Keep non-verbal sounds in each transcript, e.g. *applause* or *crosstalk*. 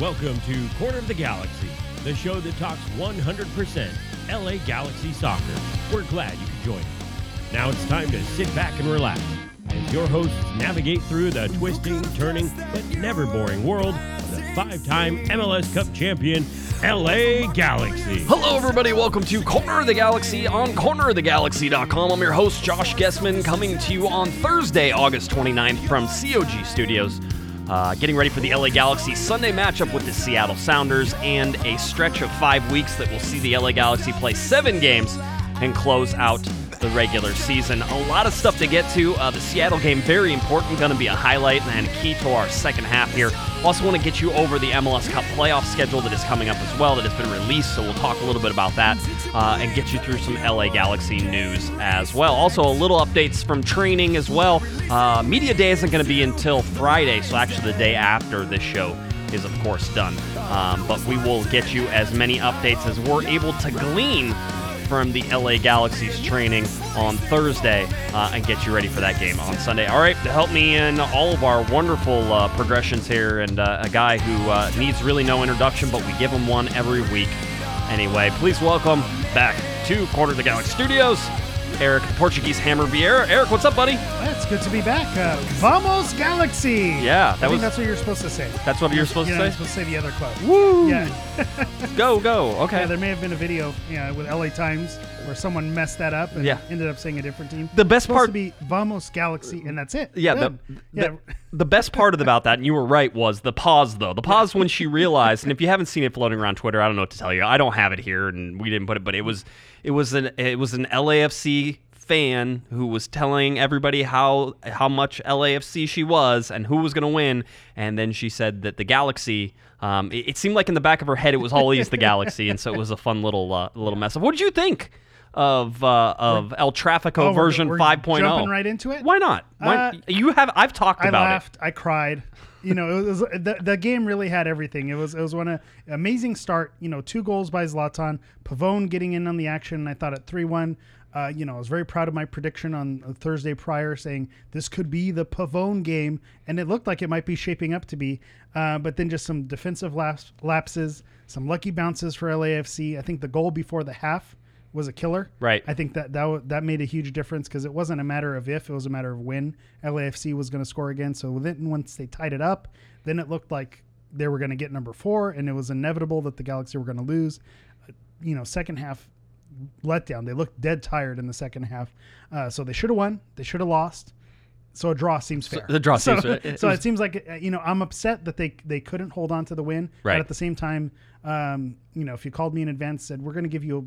Welcome to Corner of the Galaxy, the show that talks 100% LA Galaxy soccer. We're glad you could join us. Now it's time to sit back and relax as your hosts navigate through the twisting, turning, but never boring world of the five time MLS Cup champion, LA Galaxy. Hello, everybody. Welcome to Corner of the Galaxy on cornerofthegalaxy.com. I'm your host, Josh Gessman, coming to you on Thursday, August 29th from COG Studios. Uh, getting ready for the LA Galaxy Sunday matchup with the Seattle Sounders and a stretch of five weeks that will see the LA Galaxy play seven games and close out the regular season. A lot of stuff to get to. Uh, the Seattle game, very important, going to be a highlight and key to our second half here. Also, want to get you over the MLS Cup playoff schedule that is coming up as well, that has been released. So, we'll talk a little bit about that uh, and get you through some LA Galaxy news as well. Also, a little updates from training as well. Uh, Media Day isn't going to be until Friday, so actually the day after this show is, of course, done. Um, but we will get you as many updates as we're able to glean from the LA Galaxy's training on Thursday uh, and get you ready for that game on Sunday. All right, to help me in all of our wonderful uh, progressions here, and uh, a guy who uh, needs really no introduction, but we give him one every week anyway. Please welcome back to Corner of the Galaxy Studios, Eric Portuguese Hammer Vieira. Eric, what's up, buddy? It's good to be back. Uh, Vamos Galaxy! Yeah, I that think was that's what you're supposed to say. that's what you're supposed You're to say. supposed to say the other club. Woo! Yeah. *laughs* Go, go. Okay. yeah, there may have been a video yeah, with LA Times where someone messed that up and Yeah. ended up saying a different team. The best It's supposed part- to be Vamos Galaxy, and that's it. Yeah, Good. the, yeah. *laughs* *laughs* the best part about that, and you were right, was the pause, though. The pause when she realized, and if you haven't seen it floating around Twitter, I don't know what to tell you. I don't have it here, and we didn't put it, but it was it was an it was an LAFC fan who was telling everybody how how much LAFC she was and who was going to win, and then she said that the Galaxy. Um, it, it seemed like in the back of her head it was always the Galaxy, and so it was a fun little uh, little mess up. What did you think of uh, of El Trafico Oh, version we're 5.0? jumping right into it? Why not? Why, Uh, you have I've talked I about laughed. I cried. You know, it was the, the game really had everything. It was it was one of amazing start. You know, two goals by Zlatan, Pavone getting in on the action. I thought at three one. Uh, you know, I was very proud of my prediction on uh, Thursday prior, saying this could be the Pavone game, and it looked like it might be shaping up to be. Uh, but then just some defensive laps, lapses, some lucky bounces for LAFC. I think the goal before the half was a killer. Right. I think that that, that made a huge difference because it wasn't a matter of if, it was a matter of when LAFC was going to score again. So then once they tied it up, then it looked like they were going to get number four, and it was inevitable that the Galaxy were going to lose. Uh, You know, second half letdown. They looked dead tired in the second half. Uh, so they should have won. They should have lost. So a draw seems fair. the draw *laughs* so, seems fair. So it seems like uh, you know I'm upset that they they couldn't hold on to the win. Right. But at the same time, um, you know, if you called me in advance, said we're going to give you a,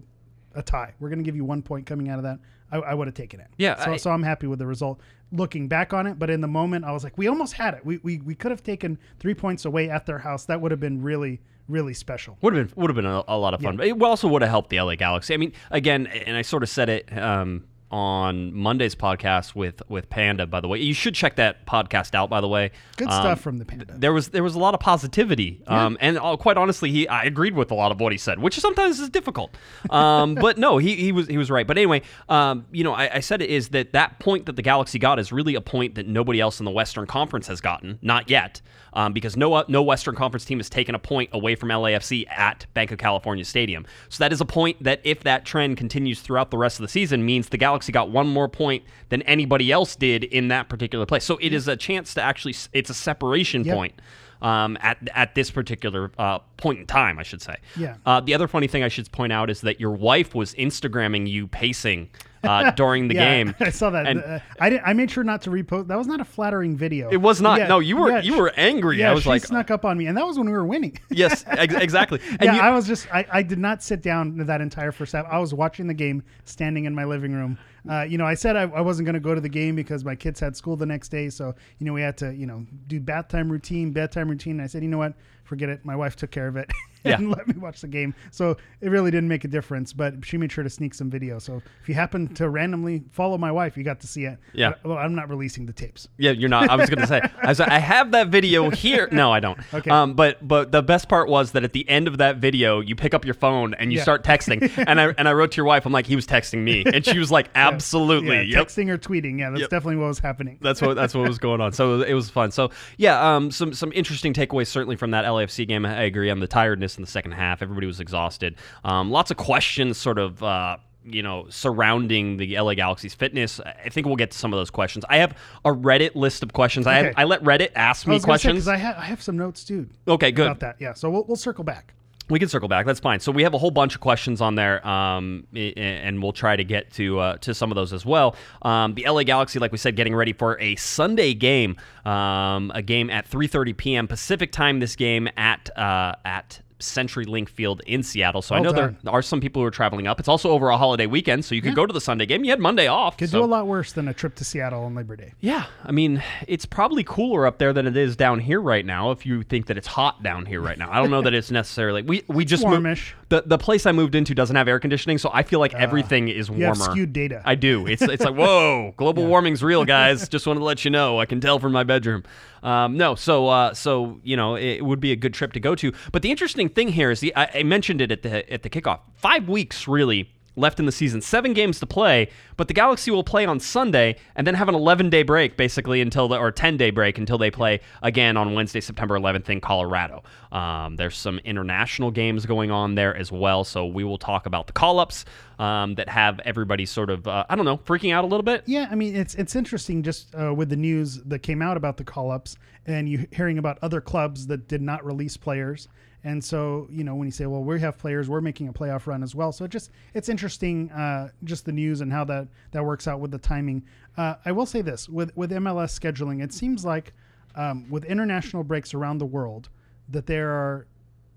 a tie, we're going to give you one point coming out of that, I, I would have taken it. Yeah, So I- so I'm happy with the result. Looking back on it, but in the moment, I was like, we almost had it. We we, we could have taken three points away at their house. That would have been really really special. Would have been would have been a, a lot of fun. But it also would have helped the LA Galaxy. I mean, again, and I sort of said it um, on Monday's podcast with with Panda. By the way, you should check that podcast out. By the way, Good Um, stuff from the Panda. There was there was a lot of positivity, um, and uh, quite honestly, he I agreed with a lot of what he said, which sometimes is difficult. Um, *laughs* but no, he, he was he was right. But anyway, um, you know, I, I said it is that that point that the Galaxy got is really a point that nobody else in the Western Conference has gotten, not yet, um, because no no Western Conference team has taken a point away from LAFC at Banc of California Stadium. So that is a point that if that trend continues throughout the rest of the season, means the Galaxy got one more point than anybody else did in that particular place. So it is a chance to actually it's a separation Yep. point um, at at this particular uh, point in time, I should say. Yeah. Uh, the other funny thing I should point out is that your wife was Instagramming you pacing uh, *laughs* during the yeah, game. *laughs* I saw that. And Uh, I did, I made sure not to repost. That was not a flattering video. it was not. Yeah, no, you were yeah, you were angry. Yeah, I was she like, snuck up on me, and that was when we were winning. *laughs* yes, ex- exactly. And yeah, you, I was just I, I did not sit down that entire first half. I was watching the game standing in my living room. Uh, you know, I said I, I wasn't going to go to the game because my kids had school the next day. So you know, we had to you know do bath time routine, bedtime routine. And I said, you know what, forget it. My wife took care of it. *laughs* *laughs* Yeah. and let me watch the game. So it really didn't make a difference, but she made sure to sneak some video. So if you happen to randomly follow my wife, you got to see it. Yeah. Well, I'm not releasing the tapes. Yeah, you're not. I was going to say. *laughs* I, was, I have that video here. No, I don't. Okay. Um, but but the best part was that at the end of that video, you pick up your phone and you Yeah. start texting. *laughs* and I and I wrote to your wife. I'm like, he was texting me, and she was like, absolutely. Yeah, Yep. texting or tweeting. Yeah, that's Yep. definitely what was happening. That's what that's what was going on. So it was fun. So yeah, um, some some interesting takeaways certainly from that LAFC game. I agree on the tiredness in the second half. Everybody was exhausted. Um, lots of questions, sort of. Uh, you know, surrounding the LA Galaxy's fitness. I think we'll get to some of those questions. I have a Reddit list of questions. I, have, I let Reddit ask me gonna say, I, ha- I have some notes too okay, good. about that. Yeah, so we'll, we'll circle back. We can circle back. That's fine. So we have a whole bunch of questions on there, um, and we'll try to get to uh, to some of those as well. Um, the LA Galaxy, like we said, getting ready for a Sunday game, um, a game at 3:30 p.m. Pacific time. This game at uh, at CenturyLink Field in Seattle. So I oh, know done. there are some people who are traveling up. It's also over a holiday weekend, so you could go to the Sunday game. You had Monday off. Could so- do a lot worse than a trip to Seattle on Labor Day. yeah, I mean, it's probably cooler up there than it is down here right now. If you think that it's hot down here right now, I don't know that it's *laughs* necessarily. We we just moved- warmish. the the place I moved into doesn't have air conditioning, so I feel like everything is You warmer. have skewed data. I do. It's it's like *laughs* whoa, global warming's real, guys. *laughs* Just wanted to let you know. I can tell from my bedroom. Um, no, so uh, so you know it would be a good trip to go to. But the interesting thing here is the I, I mentioned it at the at the kickoff. Five weeks really left in the season, seven games to play. But the Galaxy will play on Sunday and then have an 11 day break basically until the or 10 day break until they play again on Wednesday, September 11th in Colorado. Um, there's some international games going on there as well, so we will talk about the call ups um, that have everybody sort of uh, I don't know freaking out a little bit. Yeah, I mean it's it's interesting just uh, with the news that came out about the call ups and you hearing about other clubs that did not release players. And so, you know, when you say, well, we have players, we're making a playoff run as well. So it just it's interesting, uh, just the news and how that that works out with the timing. Uh, I will say this with with MLS scheduling, it seems like um, with international breaks around the world that there are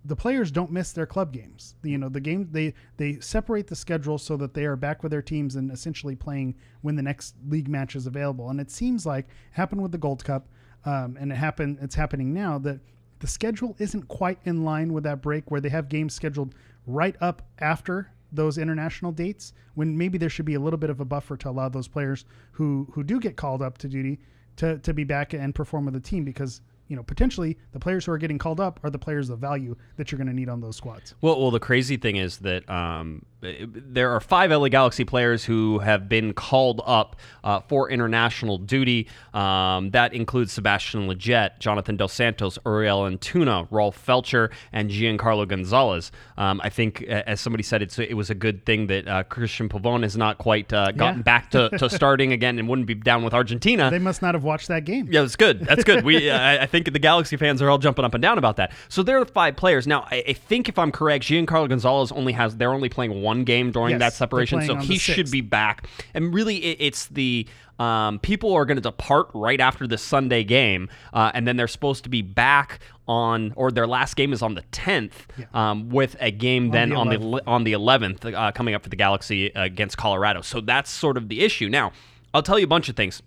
the players don't miss their club games. You know, the game they they separate the schedule so that they are back with their teams and essentially playing when the next league match is available. And it seems like happened with the Gold Cup, um, and it happened. It's happening now that the schedule isn't quite in line with that break where they have games scheduled right up after those international dates when maybe there should be a little bit of a buffer to allow those players who who do get called up to duty to, to be back and perform with the team because you know potentially the players who are getting called up are the players of value that you're going to need on those squads. Well, well, the crazy thing is that um, there are five LA Galaxy players who have been called up uh, for international duty. Um, that includes Sebastian Lletget, Jonathan Dos Santos, Uriel Antuna, Rolf Feltscher, and Giancarlo Gonzalez. Um, I think, as somebody said, it's, it was a good thing that uh, Christian Pavon has not quite uh, gotten Yeah. back to, to *laughs* starting again and wouldn't be down with Argentina. They must not have watched that game. Yeah, that's good. That's good. We, *laughs* I, I think the Galaxy fans are all jumping up and down about that. So there are five players now. I, I think if I'm correct, Giancarlo Gonzalez only has they're only playing one game during Yes, that separation, so he should be back. And really, it, it's the um, people are going to depart right after the Sunday game, uh, and then they're supposed to be back on, or their last game is on the 10th, um, with a game then the on the 11th. on the 11th uh, coming up for the Galaxy uh, against Colorado. So that's sort of the issue. Now, I'll tell you a bunch of things.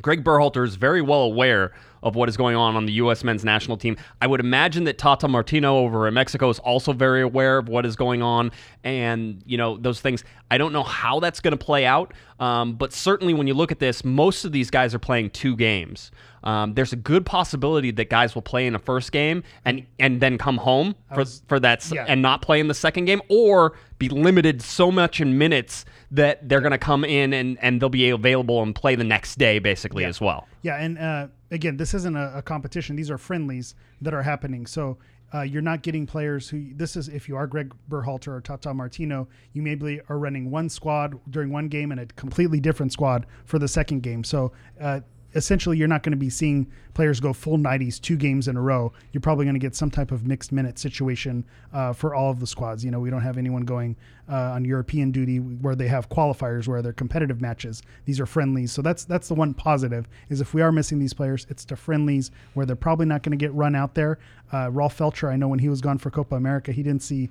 Greg Berhalter is very well aware of what is going on on the U.S. men's national team. I would imagine that Tata Martino over in Mexico is also very aware of what is going on, and you know those things. I don't know how that's going to play out, um, but certainly when you look at this, most of these guys are playing two games. Um, there's a good possibility that guys will play in a first game and and then come home for for that yeah. and not play in the second game, or be limited so much in minutes that they're going to come in and and they'll be available and play the next day basically as well. Yeah, and uh, again, this isn't a, a competition; these are friendlies that are happening. So uh, you're not getting players who. This is if you are Greg Berhalter or Tata Martino, you maybe are running one squad during one game and a completely different squad for the second game. So. Uh, Essentially, you're not going to be seeing players go full 90s two games in a row. You're probably going to get some type of mixed minute situation uh, for all of the squads. You know, we don't have anyone going uh, on European duty where they have qualifiers where they're competitive matches. These are friendlies, so that's that's the one positive is if we are missing these players, it's to friendlies where they're probably not going to get run out there. Uh, Rolf Feltscher, I know when he was gone for Copa America, he didn't see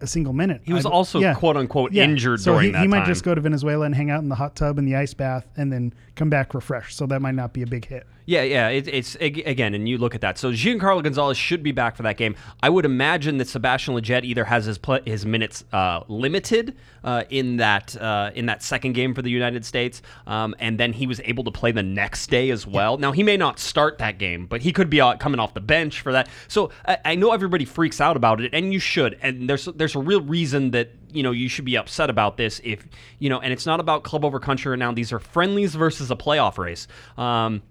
a single minute. He was I- also yeah. quote unquote Yeah. injured so during he, that he might time. just go to Venezuela and hang out in the hot tub and the ice bath and then come back refreshed. So that might not be a big hit. Yeah, yeah. It, it's again, and you look at that. So Giancarlo Gonzalez should be back for that game. I would imagine that Sebastian Lletget either has his pl- his minutes uh, limited uh, in that uh, in that second game for the United States, um, and then he was able to play the next day as well. Now he may not start that game, but he could be coming off the bench for that. So I, I know everybody freaks out about it, and you should. And there's there's a real reason that you know you should be upset about this if you know. And it's not about club over country right now. These are friendlies versus a playoff race. Um,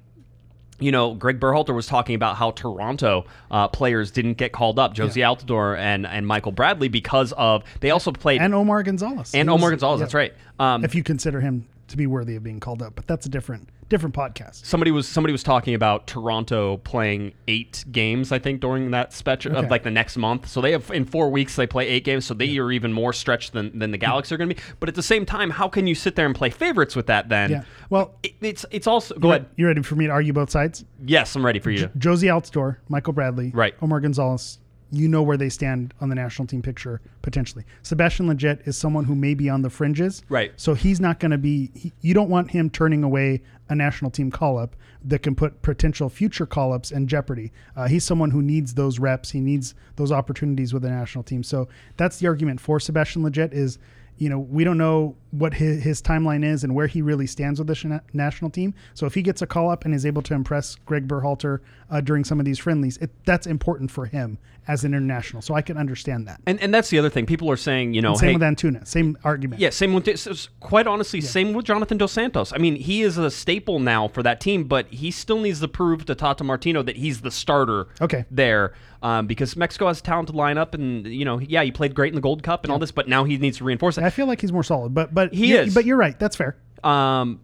you know, Greg Berhalter was talking about how Toronto uh, players didn't get called up, Jozy Altidore and, and Michael Bradley, because of they also played And Omar Gonzalez. and Omar Gonzalez. yeah. That's right. Um, If you consider him to be worthy of being called up, but that's a different different podcast. somebody was somebody was talking about Toronto playing eight games, I think, during that stretch Okay. of like the next month. So they have in four weeks they play eight games, so they are even more stretched than, than the hmm. Galaxy are going to be. But at the same time, how can you sit there and play favorites with that? Then, Yeah. Well, it, it's it's also go ahead. You ready for me to argue both sides? Yes, I'm ready for you. Jozy Altidore, Michael Bradley, Right. Omar Gonzalez. You know where they stand on the national team picture potentially. Sebastian Lletget is someone who may be on the fringes, Right. So he's not going to be. He, you don't want him turning away a national team call up that can put potential future call ups in jeopardy. Uh, he's someone who needs those reps. He needs those opportunities with the national team. So that's the argument for Sebastian Lletget is you know, we don't know what his, his timeline is and where he really stands with the national team. So if he gets a call up and is able to impress Greg Berhalter uh, during some of these friendlies, it, that's important for him as an international. So I can understand that. And and that's the other thing. People are saying, you know, Same hey, with Antuna. Same argument. Yeah, same with quite honestly, same with Jonathan Dos Santos. I mean, he is a staple now for that team, but he still needs to prove to Tata Martino that he's the starter. Okay. there um, because Mexico has a talented lineup, and you know, yeah, he played great in the Gold Cup and all this, but now he needs to reinforce it. I feel like he's more solid, but but He you're- is. But you're right. That's fair. Um,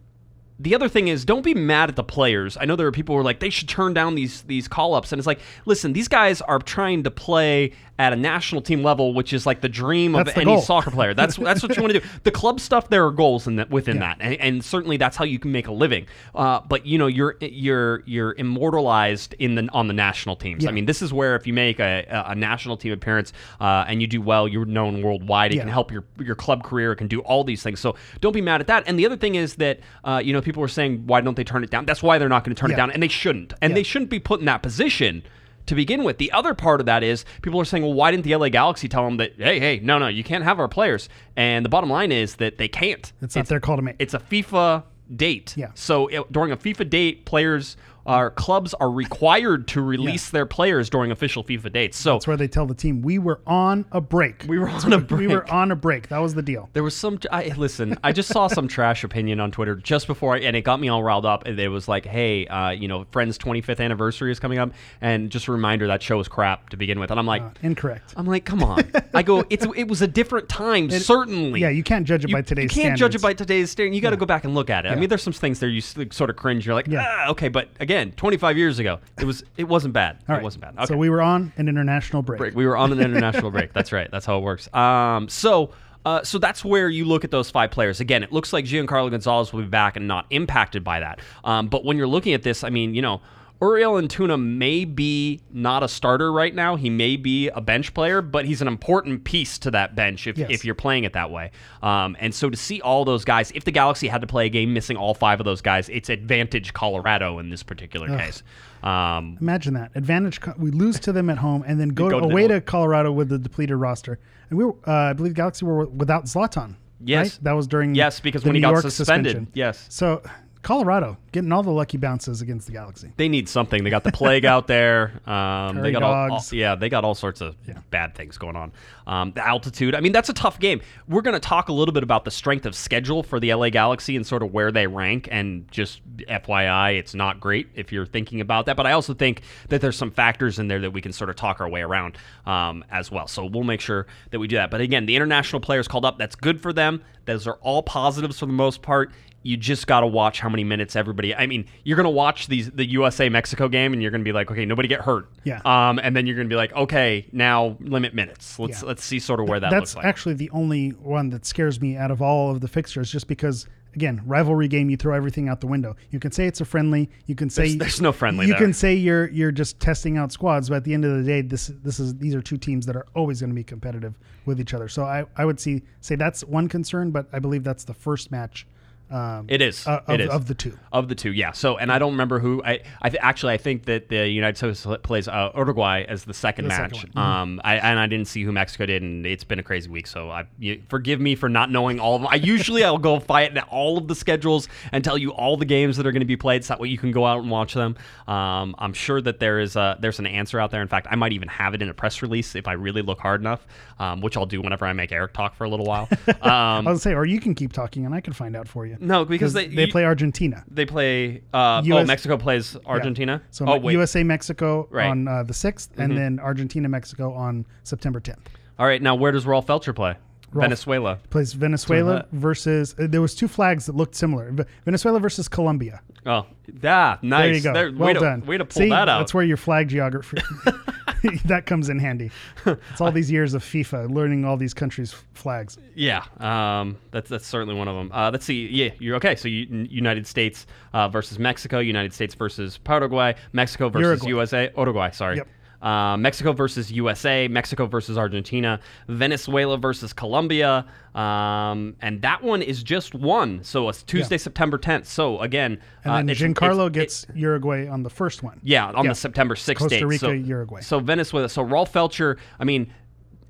the other thing is, don't be mad at the players. I know there are people who are like they should turn down these these call ups, and it's like, listen, these guys are trying to play at a national team level, which is like the dream of the any goal. soccer player. That's *laughs* that's what you want to do. The club stuff, there are goals in that within Yeah. that, and, and certainly that's how you can make a living. Uh, but you know, you're you're you're immortalized in the on the national teams. I mean, this is where if you make a, a, national team appearance uh, and you do well, you're known worldwide. It Yeah. can help your your club career. It can do all these things. So don't be mad at that. And the other thing is that uh, you know people were saying why don't they turn it down? That's why they're not going to turn it down, and they shouldn't. And Yeah. they shouldn't be put in that position. To begin with, the other part of that is people are saying, well, why didn't the LA Galaxy tell them that, hey, hey, no, no, you can't have our players? And the bottom line is that they can't. It's not their call to make. It's a FIFA date. Yeah. So it, during a FIFA date, players are clubs are required to release their players during official FIFA dates. So That's where they tell the team we were on a break. we were on a break. *laughs* We were on a break. That was the deal. There was some. I listen. I just saw some trash opinion on Twitter just before, I, and it got me all riled up. And it was like, "Hey, uh, you know, Friends' 25th anniversary is coming up, and just a reminder that show is crap to begin with." And I'm like, Uh, incorrect. I'm like, come on. I go, it's it was a different time, *laughs* certainly. yeah, you can't judge it by today's You can't judge it by today's standard. You got to go back and look at it. I mean, there's some things there you sort of cringe. You're like, Yeah. ah, okay, but again, 25 years ago, it was it wasn't bad. All it right. wasn't bad. Okay. So we were on an international break. break. We were on an *laughs* international break. That's right. That's how it works. Um, so. Uh, so that's where you look at those five players. Again, it looks like Giancarlo Gonzalez will be back and not impacted by that. Um, but when you're looking at this, I mean, you know, Uriel Antuna may be not a starter right now. He may be a bench player, but he's an important piece to that bench if, Yes. if you're playing it that way. Um, and so to see all those guys, if the Galaxy had to play a game missing all five of those guys, it's advantage Colorado in this particular case. Um, Imagine that advantage. We lose to them at home and then go, go to away to Colorado with the depleted roster. And we were, uh, I believe, the Galaxy were without Zlatan. Yes. right? that was during Yes, because when he got York suspended. suspension. Yes. So Colorado getting all the lucky bounces against the Galaxy. they need something. They got the plague out *laughs* there. Um, they got all, all- yeah, they got all sorts of bad things going on. Um, the altitude. I mean, that's a tough game. We're going to talk a little bit about the strength of schedule for the LA Galaxy and sort of where they rank. And just FYI, it's not great if you're thinking about that. But I also think that there's some factors in there that we can sort of talk our way around um, as well. So we'll make sure that we do that. But again, the international players called up. That's good for them. Those are all positives for the most part you just got to watch how many minutes everybody. I mean, you're gonna watch these the USA Mexico game, and you're gonna be like, okay, nobody get hurt. Yeah. Um, and then you're gonna be like, okay, now limit minutes. Let's Yeah. let's see sort of where that That's looks like. actually the only one that scares me out of all of the fixtures, just because again, rivalry game. You throw everything out the window. You can say it's a friendly. You can say There's- there's no friendly You there. can say you're you're just testing out squads, but at the end of the day, this this is these are two teams that are always going to be competitive with each other. So I, I would see say that's one concern, but I believe that's the first match. Um, It is. uh, of, it is. of the two. Of the two, yeah. So, and I don't remember who. I, I th- actually I think that the United States plays uh, Uruguay as the second The match. second. Mm-hmm. Um, I, and I didn't see who Mexico did, and it's been a crazy week. So, I you, forgive me for not knowing all of them. I usually I'll go fight all of the schedules and tell you all the games that are going to be played, so that way you can go out and watch them. Um, I'm sure that there is a there's an answer out there. In fact, I might even have it in a press release if I really look hard enough, um, which I'll do whenever I make Eric talk for a little while. *laughs* Um, I would say, or you can keep talking, and I can find out for you. No, because they they you- play Argentina. They play. Uh, oh, Mexico plays Argentina. So oh, wait. USA Mexico Right. on uh, the 6th and then Argentina Mexico on September 10th. All right. Now, where does Rolf Feltscher play? Venezuela. Plays Venezuela versus uh, there was two flags that looked similar. Ve- Venezuela versus Colombia. Oh, yeah, nice. There you go. There- well way to, done. Way to pull See, that out. That's where your flag geography *laughs* *laughs* *laughs* that comes in handy. It's all *laughs* these years of FIFA learning all these countries' flags. yeah, um, that's that's certainly one of them. Uh, let's see. Yeah, you're okay. So you, United States uh, versus Mexico. United States versus Paraguay. Mexico versus Uruguay. USA. Uruguay. Sorry. Yep. Uh, Mexico versus USA, Mexico versus Argentina, Venezuela versus Colombia, um, and that one is just one. So it's Tuesday, September 10th. So again, And uh, then it's- Giancarlo it's- gets Uruguay on the first one. Yeah, on Yeah. the September 6th Costa date. Rica, so, Uruguay. So Venezuela. So Rolf Feltscher, I mean,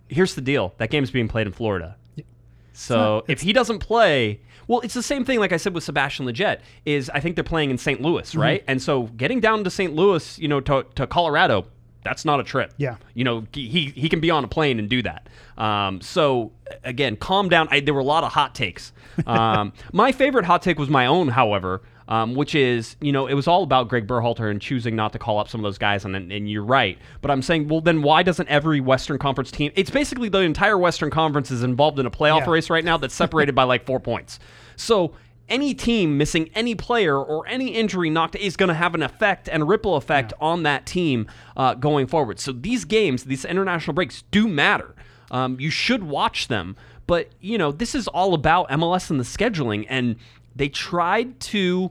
here's the deal. That game's being played in Florida. So not- if he doesn't play, well, it's the same thing like I said with Sebastian Lletget, is I think they're playing in St. Louis, Mm-hmm. right? And so getting down to St. Louis, you know, to, to Colorado, that's not a trip. Yeah. You know, he, he can be on a plane and do that. Um, so again, calm down. I, there were a lot of hot takes. Um, *laughs* my favorite hot take was my own, however, um, which is, you know, it was all about Greg Berhalter and choosing not to call up some of those guys. And, and you're right. But I'm saying, well, then why doesn't every Western Conference team? It's basically the entire Western Conference is involved in a playoff Yeah. race right now that's separated by like four points. *laughs* So any team missing any player or any injury knocked is going to have an effect and ripple effect on that team uh, going forward. So these games, these international breaks, do matter. Um, you should watch them, but you know this is all about MLS and the scheduling, and they tried to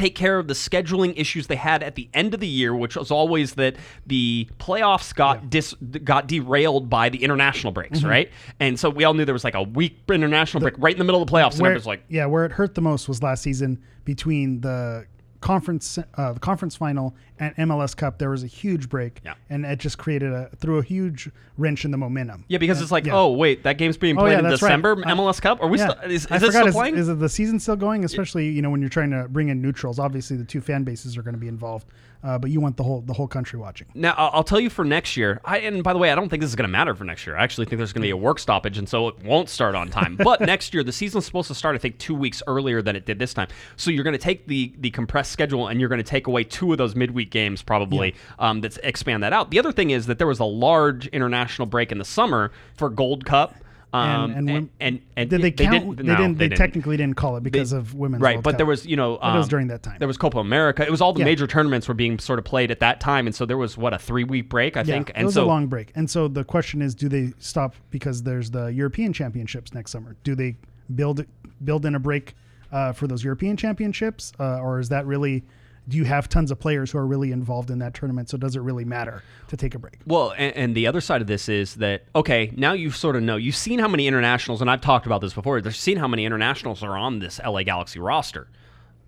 take care of the scheduling issues they had at the end of the year, which was always that the playoffs got dis, got derailed by the international breaks, Mm-hmm. right? And so we all knew there was like a week international break right in the middle of the playoffs, and Where, everyone's like, yeah, where it hurt the most was last season between the conference uh, the conference final and MLS Cup. There was a huge break, Yeah. and it just created a threw a huge wrench in the momentum. yeah, because it's like, yeah. oh wait, that game's being Oh, played yeah, in that's right. December, MLS Cup. Are we Yeah, still? Is, is it still Is, playing? is the season still going? Especially you know when you're trying to bring in neutrals. Obviously, the two fan bases are going to be involved, uh, but you want the whole the whole country watching. Now I'll tell you for next year. I and by the way, I don't think this is going to matter for next year. I actually think there's going to be a work stoppage, and so it won't start on time. But *laughs* next year, the season's supposed to start, I think, two weeks earlier than it did this time. So you're going to take the the compressed schedule, and you're going to take away two of those midweek games, probably. Um, that's expand that out. The other thing is that there was a large international break in the summer for Gold Cup. Um, And- and when- and, and Did they count? didn't- they no, didn't. They, didn't. technically didn't call it because They- of women's. right World but Cup. there was you know But it was um, during that time. there was copa america it was all the Yeah. major tournaments were being sort of played at that time and so there was what a three week break i Yeah, think it and was so a long break. And so the question is, do they stop because there's the European Championships next summer? Do they build build in a break uh, for those European Championships, uh, or is that really? Do you have tons of players who are really involved in that tournament? So does it really matter to take a break? Well, and, and the other side of this is that okay, now you sort of know. You've seen how many internationals, and I've talked about this before. You've seen how many internationals are on this LA Galaxy roster.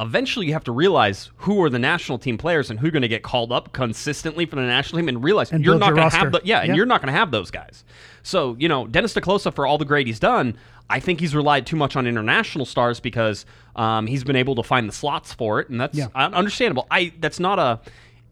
Eventually, you have to realize who are the national team players and who are going to get called up consistently for the national team, and realize And you're not your going to have the yeah, and Yeah. you're not going to have those guys. So you know, Dennis te Kloese for all the great he's done, I think he's relied too much on international stars because um, he's been able to find the slots for it, and that's Yeah. understandable. I that's not a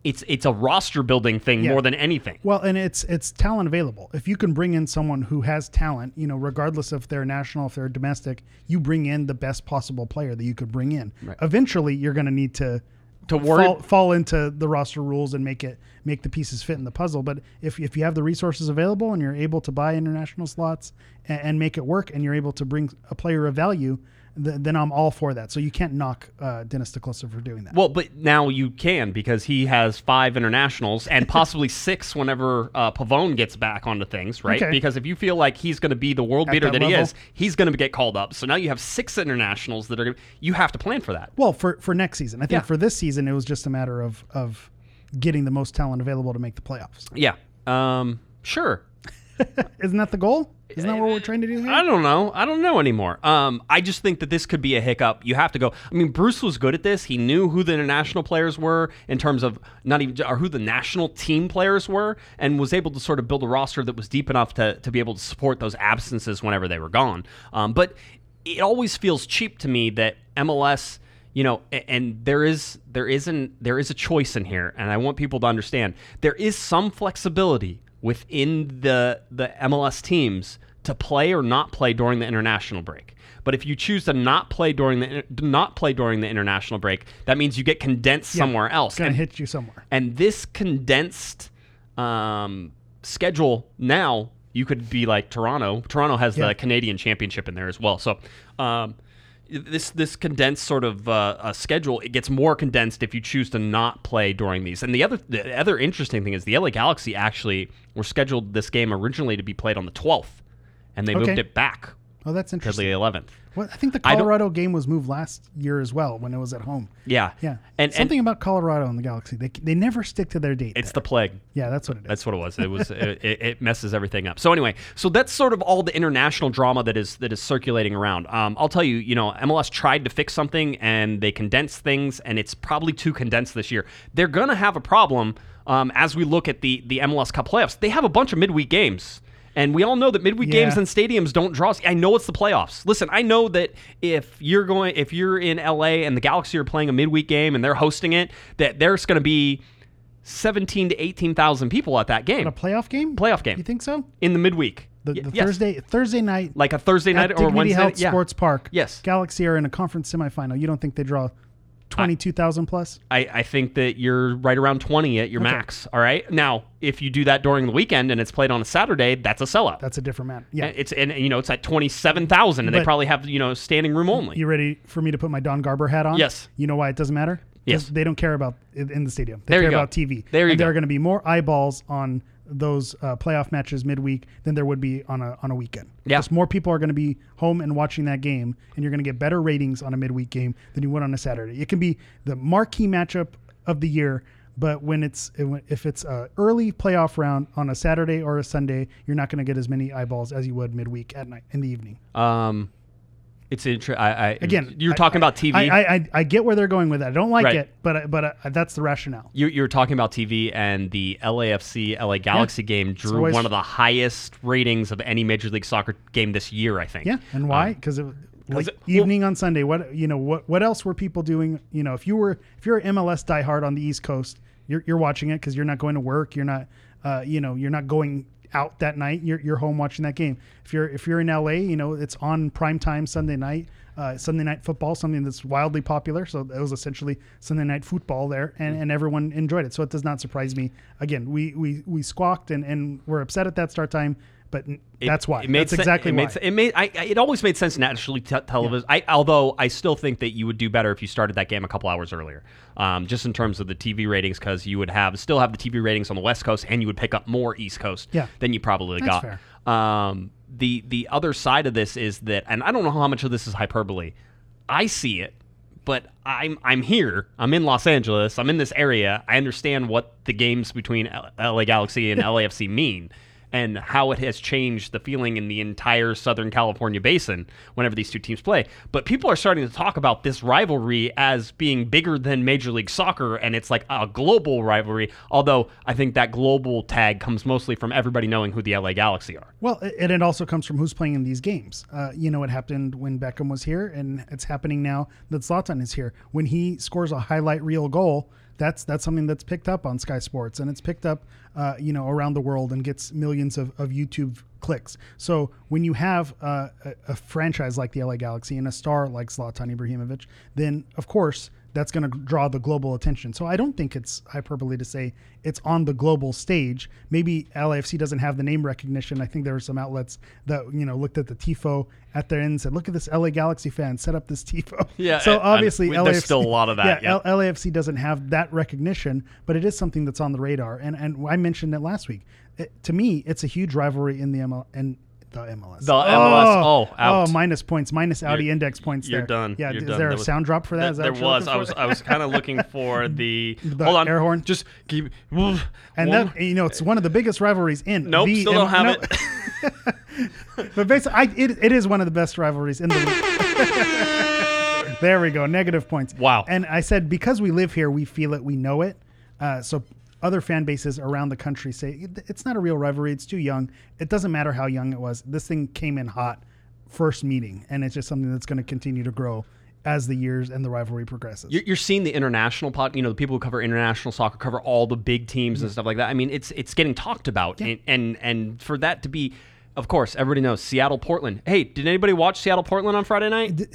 it's it's a roster building thing Yeah. more than anything. Well, and it's it's talent available. If you can bring in someone who has talent, you know, regardless if they're national, if they're domestic, you bring in the best possible player that you could bring in. Eventually, you're going to need to To worry- fall, fall into the roster rules and make it make the pieces fit in the puzzle. But if if you have the resources available and you're able to buy international slots and, and make it work, and you're able to bring a player of value. Th- then I'm all for that. So you can't knock uh, Dennis te Kloese for doing that. Well, but now you can because he has five internationals and possibly *laughs* six whenever uh, Pavone gets back onto things, right? Okay. Because if you feel like he's going to be the world At beater that that, he is, he's going to get called up. So now you have six internationals that are. Gonna, you have to plan for that. Well, for for next season, I think Yeah. for this season, it was just a matter of of getting the most talent available to make the playoffs. Yeah. Um. Sure. *laughs* Isn't that the goal? Isn't that what we're trying to do here? I don't know. I don't know anymore. Um, I just think that this could be a hiccup. You have to go. I mean, Bruce was good at this. He knew who the international players were in terms of not even or who the national team players were, and was able to sort of build a roster that was deep enough to to be able to support those absences whenever they were gone. Um, but it always feels cheap to me that MLS. You know, and there is there isn't there is a choice in here, and I want people to understand there is some flexibility within the the MLS teams to play or not play during the international break. But if you choose to not play during the not play during the international break, that means you get condensed somewhere else. Gonna And- hit you somewhere. and this condensed um, schedule now, you could be like Toronto. Toronto has Yeah. the Canadian Championship in there as well. So um, this this condensed sort of uh, uh, schedule it gets more condensed if you choose to not play during these. And the other the other interesting thing is the LA Galaxy actually were scheduled this game originally to be played on the 12th, and they moved it back Oh, that's to interesting. the 11th. Well, I think the Colorado game was moved last year as well when it was at home. Yeah, Yeah, and something and about Colorado and the Galaxy. They they never stick to their date. it's there. the plague. yeah, that's what it is. That's what it was. It was it, it it messes everything up. So anyway, so that's sort of all the international drama that is that is circulating around. Um, I'll tell you, you know, MLS tried to fix something and they condensed things, and it's probably too condensed this year. They're gonna have a problem um, as we look at the the MLS Cup playoffs. They have a bunch of midweek games. And we all know that midweek Yeah. games and stadiums don't draw. I know it's the playoffs. Listen, I know that if you're going, if you're in LA and the Galaxy are playing a midweek game and they're hosting it, that there's going to be 17 to 18,000 people at that game a playoff game. playoff game. You think so? in the midweek. The, the yes. Thursday Thursday night like a Thursday night or Dignity Wednesday. Health yeah. Sports Park. Yes. Galaxy are in a conference semifinal. You don't think they draw twenty two thousand plus? I, I think that you're right around 20 at your Okay. max. All right. Now, if you do that during the weekend and it's played on a Saturday, that's a sellout. That's a different man. Yeah. And it's and you know it's at 27,000 and they probably have you know standing room only. You ready for me to put my Don Garber hat on? Yes. You know why it doesn't matter? Yes. They don't care about in the stadium. They There care about TV. There you and There go. are going to be more eyeballs on those uh, playoff matches midweek than there would be on a on a weekend. Yeah. Just more people are going to be home and watching that game, and you're going to get better ratings on a midweek game than you would on a Saturday. It can be the marquee matchup of the year. But when it's if it's a early playoff round on a Saturday or a Sunday, you're not going to get as many eyeballs as you would midweek at night in the evening. Um, it's interesting. I, I Again, you're I- talking about TV. I, I, I, I get where they're going with that. I don't like Right. it, but but uh, that's the rationale. you, you were talking about TV, and the LAFC LA Galaxy game drew always- one of the highest ratings of any Major League Soccer game this year. I think. Yeah, and why? Because it like it- well- evening on Sunday. What you know? What what else were people doing? You know, if you were if you're an MLS diehard on the East Coast, you're you're watching it because you're not going to work. You're not, uh, you know, you're not going out that night. You're you're home watching that game. If you're if you're in LA, you know, it's on prime time Sunday night. Uh, Sunday night football, something that's wildly popular. So it was essentially Sunday night football there, and, and everyone enjoyed it. So it does not surprise me. Again, we we, we squawked and, and we're upset at that start time, but that's why. It made that's sen- exactly it why. made, it made. I, I- it always made sense nationally te- television. I, although I still think that you would do better if you started that game a couple hours earlier, um, just in terms of the TV ratings, because you would have still have the TV ratings on the West Coast, and you would pick up more East Coast Yeah. than you probably That's got. fair. Um, the the other side of this is that, and I don't know how much of this is hyperbole. I see it, but I'm I'm here. I'm in Los Angeles. I'm in this area. I understand what the games between L- LA Galaxy and *laughs* LAFC mean. And how it has changed the feeling in the entire Southern California basin whenever these two teams play. But people are starting to talk about this rivalry as being bigger than Major League Soccer, and it's like a global rivalry. Although I think that global tag comes mostly from everybody knowing who the LA Galaxy are. Well, and it also comes from who's playing in these games. Uh, you know, it happened when Beckham was here, and it's happening now that Zlatan is here. When he scores a highlight reel goal, that's that's something that's picked up on Sky Sports, and it's picked up, uh, you know, around the world and gets millions of, of YouTube clicks. So when you have uh, a, a franchise like the LA Galaxy and a star like Zlatan Ibrahimovic, then of course that's going to draw the global attention. So I don't think it's hyperbole to say it's on the global stage. Maybe LAFC doesn't have the name recognition. I think there were some outlets that you know looked at the tifo at their end and said, "Look at this LA Galaxy fan set up this tifo." Yeah, So obviously, and LAFC, there's still a lot of that, Yeah, yep. L- LAFC doesn't have that recognition, but it is something that's on the radar. And and I mentioned it last week. It, to me, it's a huge rivalry in the ML and the MLS. The MLS. Oh, out. Oh, minus points, minus Audi You're- index points. You're there. done. Yeah, You're is done. there a was- sound drop for that? Is that there was. I was. I was kind of looking *laughs* for the. The hold on. air horn? Just keep. And that you know, it's one of the biggest rivalries in. Nope, the still don't have no. it. *laughs* but basically, I, it, it is one of the best rivalries in the league. *laughs* there we go. Negative points. Wow. And I said because we live here, we feel it, we know it. Uh, so other fan bases around the country say it's not a real rivalry. It's too young. It doesn't matter how young it was. This thing came in hot first meeting, and it's just something that's going to continue to grow as the years and the rivalry progresses. You're, you're seeing the international pot. You know, the people who cover international soccer cover all the big teams and mm-hmm. stuff like that. I mean, it's it's getting talked about, and, and and for that to be, of course, everybody knows Seattle Portland. Hey, did anybody watch Seattle Portland on Friday night?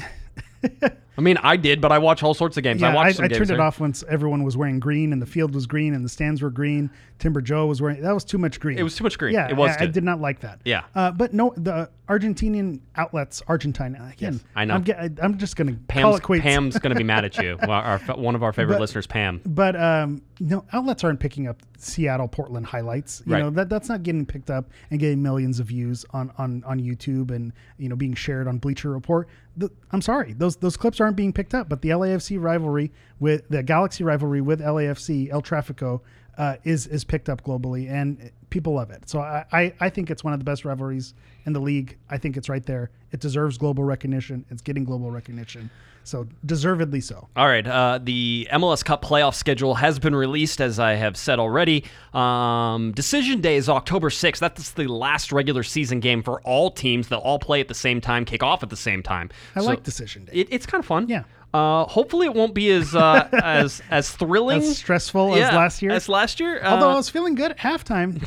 *laughs* I mean, I did, but I watch all sorts of games. Yeah, I I, watched some I games. turned it off once everyone was wearing green and the field was green and the stands were green. Timber Joe was wearing that was too much green. It was too much green. Yeah, It was yeah, I did not like that. Yeah. uh, but no, the Argentinian outlets, Argentine again. Yes, I know. I'm, I'm just gonna call Pam's, it quits. Pam's going to be mad at you. *laughs* Our, one of our favorite But- listeners, Pam. But um, no, outlets aren't picking up Seattle Portland highlights. You Right. know that that's not getting picked up and getting millions of views on on on YouTube and you know being shared on Bleacher Report. The, I'm sorry, those those clips aren't being picked up. But the LAFC rivalry with the Galaxy rivalry with LAFC El Trafico uh, is is picked up globally and people love it. So I, I I think it's one of the best rivalries in the league. I think it's right there. It deserves global recognition. It's getting global recognition. So deservedly so. All right. Uh, the MLS Cup playoff schedule has been released, as I have said already. Um, decision day is October 6th. That's the last regular season game for all teams. They'll all play at the same time, kick off at the same time. I So like decision day. It, it's kind of fun. Yeah. Uh, hopefully, it won't be as uh, *laughs* as as thrilling, As stressful as last year? As last year. Although I Uh, was feeling good at halftime.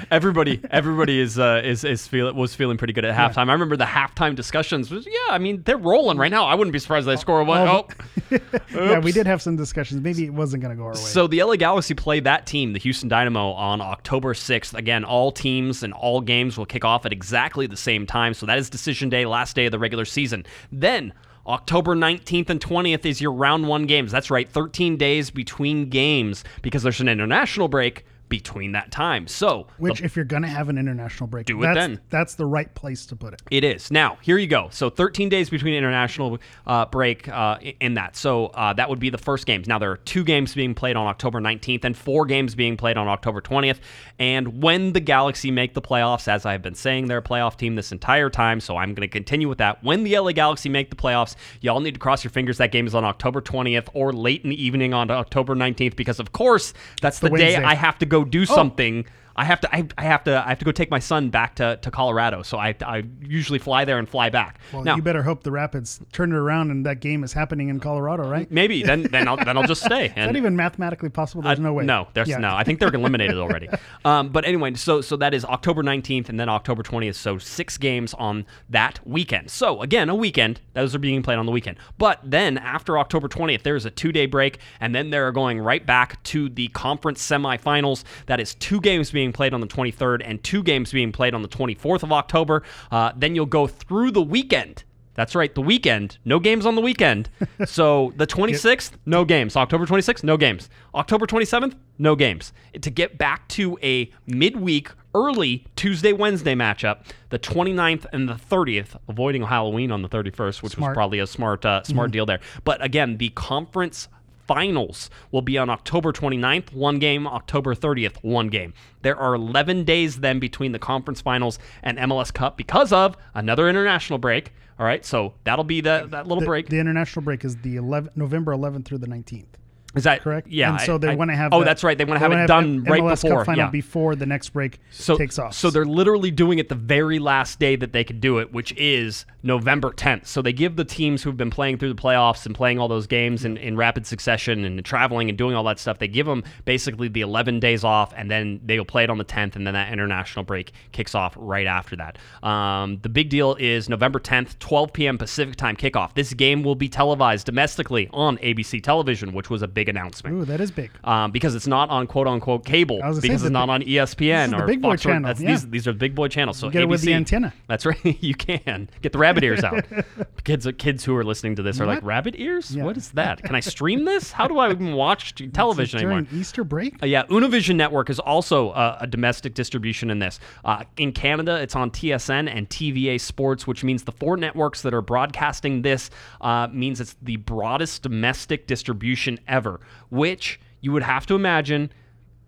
*laughs* everybody everybody is uh, is is feel was feeling pretty good at halftime. I remember the halftime discussions was yeah. I mean they're rolling right now. I wouldn't be surprised if they score one. Oh. Oh. *laughs* yeah, we did have some discussions. Maybe it wasn't going to go our way. So the LA Galaxy play that team, the Houston Dynamo, on October 6th. Again, all teams and all games will kick off at exactly the same time. So that is decision day, last day of the regular season. Then October 19th and 20th is your round one games. That's right, 13 days between games because there's an international break between that time. So Which, if you're going to have an international break, Do it that's, then. That's the right place to put it. It is. Now, here you go. So 13 days between international uh, break uh, in that. So uh, that would be the first games. Now, there are two games being played on October 19th and four games being played on October 20th. And when the Galaxy make the playoffs, as I've been saying, they're a playoff team this entire time. So I'm going to continue with that. When the LA Galaxy make the playoffs, y'all need to cross your fingers that game is on October 20th or late in the evening on October 19th because, of course, that's the, The day I have to go do oh. something. I have to. I, I have to. I have to go take my son back to, to Colorado. So I, I usually fly there and fly back. Well, now you better hope the Rapids turn it around and that game is happening in Colorado, right? maybe then then I'll then I'll just *laughs* stay. Is that even mathematically possible? There's Uh, no way. No, there's Yeah. no. I think they're eliminated already. *laughs* um, but anyway, so so that is October 19th and then October 20th. So six games on that weekend. So again, a weekend. Those are being played on the weekend. But then after October 20th, there's a two day break, and then they're going right back to the conference semifinals. That is two games being played on the 23rd and two games being played on the 24th of October. Uh, then you'll go through the weekend. That's right, the weekend. No games on the weekend. *laughs* So the 26th, no games. October 26th, no games. October 27th, no games. To get back to a midweek, early Tuesday, Wednesday matchup, the 29th and the 30th, avoiding Halloween on the 31st, which Smart. was probably a smart uh, smart deal there. But again, the conference finals will be on October 29th, one game, October 30th, one game. There are 11 days then between the conference finals and MLS Cup because of another international break. All right, so that'll be the, that little The, break. the international break is the 11, November 11th through the 19th. Is that correct? Yeah. And so they want to have. Oh, that's right. They want to have it done M- right MLS before. Cup final yeah. before the next break so, takes off. So they're literally doing it the very last day that they could do it, which is November 10th. So they give the teams who've been playing through the playoffs and playing all those games in, in rapid succession and traveling and doing all that stuff, they give them basically the 11 days off, and then they'll play it on the 10th, and then that international break kicks off right after that. Um, the big deal is November 10th, 12 p.m. Pacific time kickoff. This game will be televised domestically on ABC television, which was a big announcement Ooh, that is big. um, because it's not on quote unquote cable I was gonna because it's not on E ESPN or big boy Fox channel, That's, yeah. these, these are the big boy channels. So get it with the antenna. That's right. *laughs* you can get the rabbit ears out. *laughs* kids, kids who are listening to this are like rabbit ears. Yeah. What is that? Can I stream this? How do I even watch *laughs* television During anymore? Easter break. Uh, yeah, Univision Network is also uh, a domestic distribution in this. Uh, in Canada, it's on TSN and TVA Sports, which means the four networks that are broadcasting this uh, means it's the broadest domestic distribution ever, which you would have to imagine.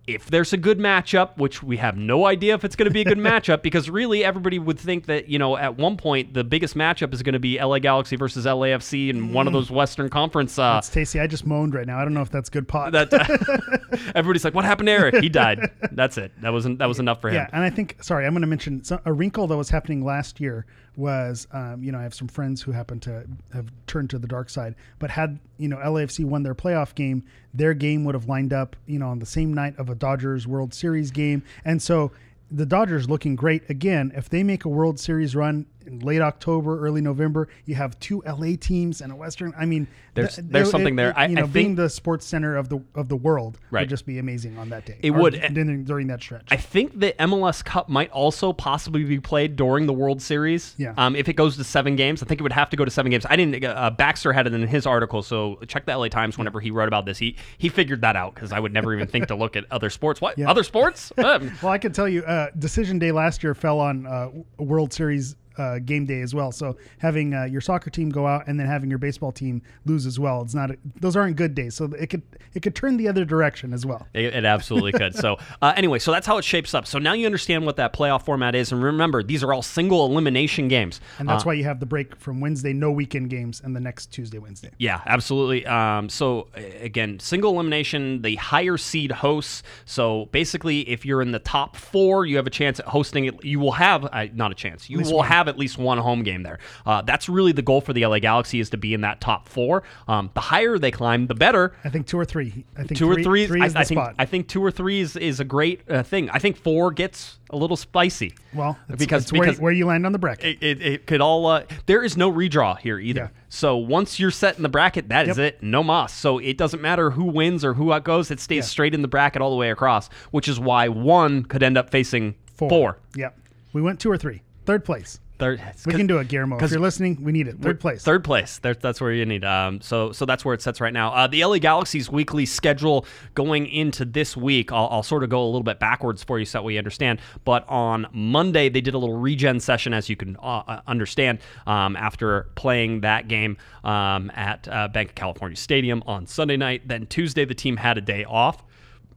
If there's a good matchup, which we have no idea if it's going to be a good *laughs* matchup, because really everybody would think that, you know, at one point the biggest matchup is going to be LA Galaxy versus LAFC in one of those Western Conference uh, Stacey, I just moaned right now. I don't know if that's good pot. that *laughs* everybody's like, "What happened to Eric? He died." That's it. That wasn't that was enough for him. Yeah, and I think sorry, I'm going to mention a wrinkle that was happening last year was, um, you know, I have some friends who happen to have turned to the dark side, but had you know LAFC won their playoff game, their game would have lined up, you know, on the same night of a Dodgers World Series game, and so the Dodgers looking great again. If they make a World Series run in late October, early November, you have two LA teams and a Western. I mean, There's- th- there's it- something there. it- I- you I know, being think- the sports center of the of the world Right. would just be amazing on that day. It would. during, during that stretch. I think the MLS Cup might also possibly be played during the World Series. Yeah. Um, if it goes to seven games, I think it would have to go to seven games. I didn't. Uh, Baxter had it in his article, so check the LA Times whenever he wrote about this. He he figured that out because I would never even think to look at *laughs* other sports. What Yeah. other sports? *laughs* Um, Well, I can tell you, uh, decision day last year fell on uh, World Series uh, game day as well. So having uh, your soccer team go out and then having your baseball team lose as well, it's not. those aren't good days. So it could it could turn the other direction as well. It, it absolutely could. So, *laughs* uh, anyway, so that's how it shapes up. So now you understand what that playoff format is, and remember, these are all single elimination games. And that's Uh, why you have the break from Wednesday, no weekend games, and the next Tuesday, Wednesday. Yeah, absolutely. Um, so again, single elimination, the higher seed hosts. So basically, if you're in the top four, you have a chance at hosting it. You will have uh, not a chance. You will have at least one home game there. Uh, that's really the goal for the LA Galaxy is to be in that top four. Um, the higher they climb, the better. I think two or three. I think Two three, or three, Three I, is the I think. spot. I think two or three is, is a great uh, thing. I think four gets a little spicy. well, it's, because it's where, because where you land on the bracket. it, it, it could all uh, there is no redraw here either Yeah. so once you're set in the bracket that is Yep. it no mas so it doesn't matter who wins or who outgoes it stays Yeah. straight in the bracket all the way across which is why one could end up facing four, Yeah, we went two or three. Third place. Third, We can do it, Guillermo. If you're listening, we need it. Third place. Third place. That's where you need. Um, so, so that's where it sets right now. Uh, the LA Galaxy's weekly schedule going into this week. I'll, I'll sort of go a little bit backwards for you so that we understand. But on Monday they did a little regen session, as you can uh, uh, understand, um, after playing that game um, at uh, Banc of California Stadium on Sunday night. Then Tuesday the team had a day off,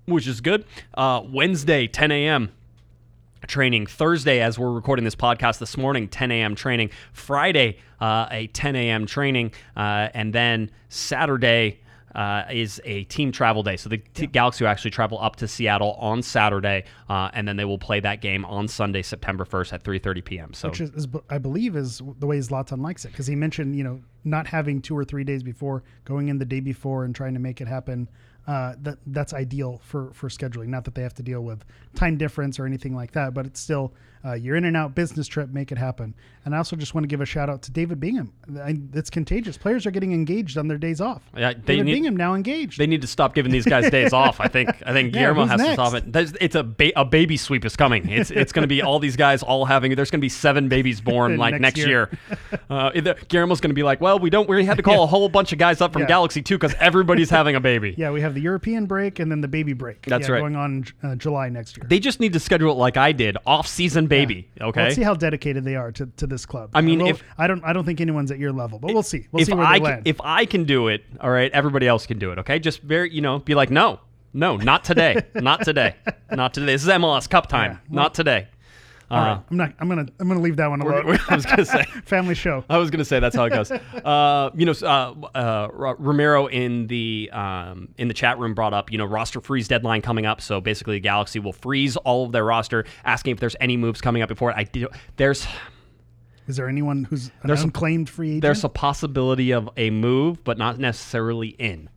which is good. Uh, Wednesday 10 a.m training. Thursday, as we're recording this podcast this morning, 10 a.m. training. Friday, uh, a 10 a.m. training. Uh, and then Saturday, uh, is a team travel day. So the t- Galaxy will actually travel up to Seattle on Saturday, uh, and then they will play that game on Sunday, September 1st at 3:30 p.m. So which is, is I believe is the way Zlatan likes it because he mentioned you know not having two or three days before, going in the day before and trying to make it happen. Uh, that that's ideal for for scheduling. Not that they have to deal with time difference or anything like that, but it's still uh, you're in and out business trip, make it happen. And I also just want to give a shout out to David Bingham. It's contagious. Players are getting engaged on their days off. Yeah, they David need- Bingham now engaged. They need to stop giving these guys days off. I think. I think *laughs* Guillermo who's has to stop it. There's, it's a ba- a baby sweep is coming. It's it's going to be all these guys all having. There's going to be seven babies *laughs* born like Next next, year. year. *laughs* Uh, Guillermo's going to be like, well, we don't. We had to call a whole bunch of guys up from Yeah. Galaxy II because everybody's having a baby. yeah, we have the European break and then the baby break. That's yeah, right. Going on uh, July next year. They just need to schedule it like I did, off season baby. Okay. Well, let's see how dedicated they are to, to this club. I mean, We'll- if- I don't, I don't think anyone's at your level, but we'll see. We'll see where I they can, land. if I can do it, all right, everybody else can do it. Okay, just very you know be like no, no, not today, *laughs* not today, not today. This is MLS Cup time, Yeah, well- not today. All right, I'm not. I'm gonna. I'm gonna leave that one alone. I was gonna say. *laughs* Family show. I was gonna say that's how it goes. *laughs* Uh, you know, uh, uh, Romero in the um, in the chat room brought up, you know, roster freeze deadline coming up. So basically, Galaxy will freeze all of their roster, asking if there's any moves coming up before it. I do, there's Is there anyone who's an There's a- unclaimed free agent? there's a possibility of a move, but not necessarily in.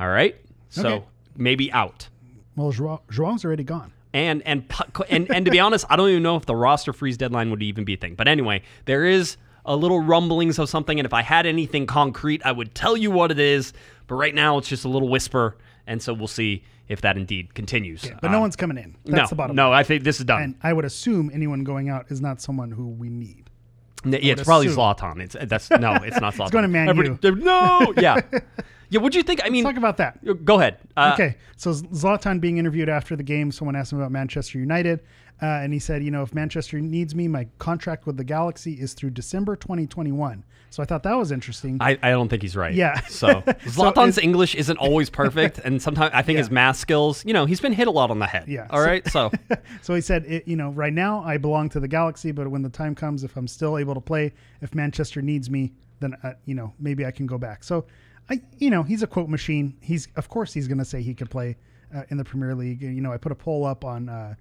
All right, so Okay. maybe out. well, Joao, Joao's already gone. And and and and to be honest, I don't even know if the roster freeze deadline would even be a thing. But anyway, there is a little rumblings of something, and if I had anything concrete, I would tell you what it is. But right now, it's just a little whisper, and so we'll see if that indeed continues. But no Um, one's coming in. That's no, the bottom. no. line. I think this is done. And I would assume anyone going out is not someone who we need. N- yeah, it's probably assume. Zlatan. It's that's no, it's not *laughs* Zlatan. It's going to Man No, yeah, *laughs* yeah. what do you think? I mean, Talk about that. go ahead. Uh, Okay, so Zlatan being interviewed after the game, someone asked him about Manchester United, uh, and he said, you know, if Manchester needs me, my contract with the Galaxy is through December 2021. So I thought that was interesting. I, I don't think he's right. Yeah. So *laughs* So Zlatan's it- English isn't always perfect, and sometimes I think *laughs* his math skills. You know, he's been hit a lot on the head. Yeah. All So- right. So *laughs* so he said, it, you know, right now I belong to the Galaxy, but when the time comes, if I'm still able to play, if Manchester needs me, then uh, you know maybe I can go back. So, I, you know, he's a quote machine. He's of course he's going to say he could play uh, in the Premier League. You know, I put a poll up on uh,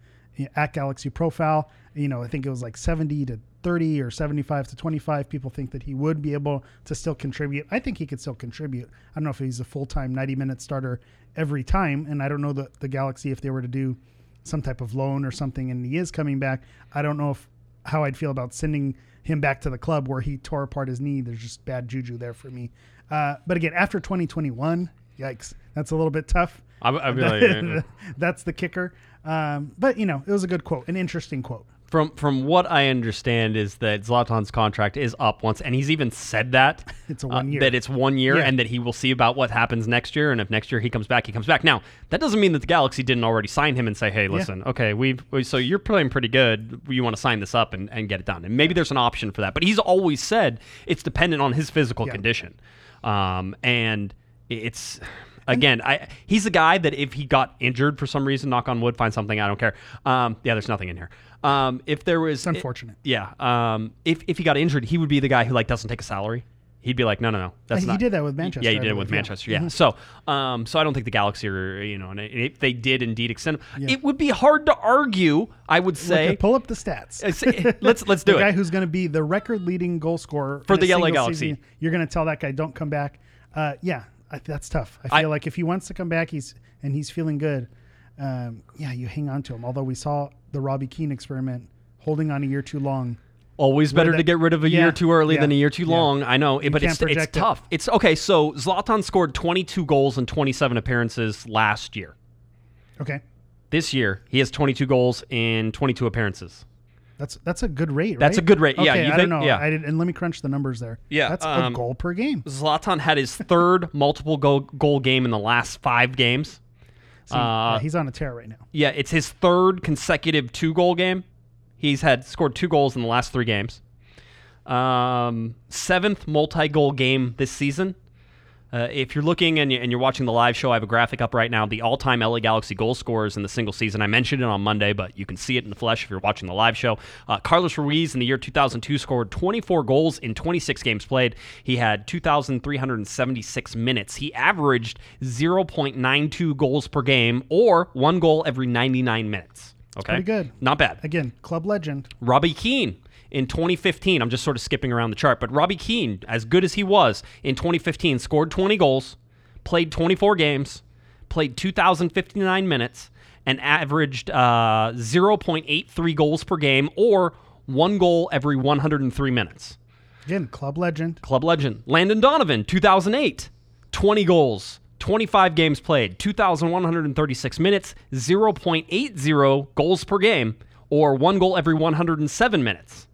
at Galaxy Profile. You know, I think it was like 70 to 30 or 75 to 25 people think that he would be able to still contribute. I think he could still contribute. I don't know if he's a full time 90 minute starter every time, and I don't know the the Galaxy if they were to do some type of loan or something and he is coming back i don't know if how i'd feel about sending him back to the club where he tore apart his knee there's just bad juju there for me uh, but again after 2021 yikes that's a little bit tough I, I'd be like, eh. *laughs* that's the kicker um, but you know it was a good quote an interesting quote from from what I understand is that Zlatan's contract is up once, and he's even said that *laughs* It's a uh, one year. that it's one year, Yeah. and that he will see about what happens next year, and if next year he comes back, he comes back. Now that doesn't mean that the Galaxy didn't already sign him and say, hey, listen, okay, we've we, so you're playing pretty good. You want to sign this up and, and get it done, and maybe there's an option for that. But he's always said it's dependent on his physical Yeah. condition, um, and it's. Again, I, he's a guy that if he got injured for some reason, knock on wood, find something, I don't care. Um, yeah, there's nothing in here. Um, if there was, it's unfortunate yeah. Um, if if he got injured, he would be the guy who like doesn't take a salary. He'd be like, no, no, no. That's he not. did that with Manchester, Yeah, he I did it with yeah. Manchester. Yeah. Mhm. So, um, so I don't think the Galaxy are, you know, and if they did indeed extend Yeah. it would be hard to argue. I would say. Okay, pull up the stats let's let's *laughs* do the it. guy who's going to be the record leading goal scorer For the LA Galaxy. season, you're going to tell that guy don't come back uh, yeah I, that's tough i I- feel like if he wants to come back he's and he's feeling good um, yeah you hang on to him although we saw the robbie keane experiment holding on a year too long Always better to get rid of a Yeah, year too early yeah, than a year too yeah. long. I know, but it's it's it. tough. It's okay. So Zlatan scored 22 goals in 27 appearances last year. okay This year, he has 22 goals in 22 appearances. that's that's a good rate That's right? a good rate. Yeah, you i think- don't know yeah. I did, and let me crunch the numbers there Yeah, that's um, a goal per game Zlatan had his *laughs* third multiple goal, goal game in the last five games. See, uh, yeah, he's on a tear right now Yeah, it's his third consecutive two goal game. He's had scored two goals in the last three games. Um, seventh multi goal game this season. Uh, if you're looking and you're watching the live show, I have a graphic up right now. The all-time LA Galaxy goal scorers in the single season. I mentioned it on Monday, but you can see it in the flesh if you're watching the live show. Uh, Carlos Ruiz in the year 2002 scored 24 goals in 26 games played. He had 2,376 minutes. He averaged 0.92 goals per game, or one goal every 99 minutes. Okay, pretty good. Not bad. again club legend Robbie Keane in 2015. I'm just sort of skipping around the chart, but Robbie Keane, as good as he was in 2015, scored 20 goals, played 24 games, played 2,059 minutes, and averaged uh, 0.83 goals per game or one goal every 103 minutes. again club legend Club legend Landon Donovan, 2008, 20 goals, 25 games played, 2,136 minutes, 0.80 goals per game, or one goal every 107 minutes.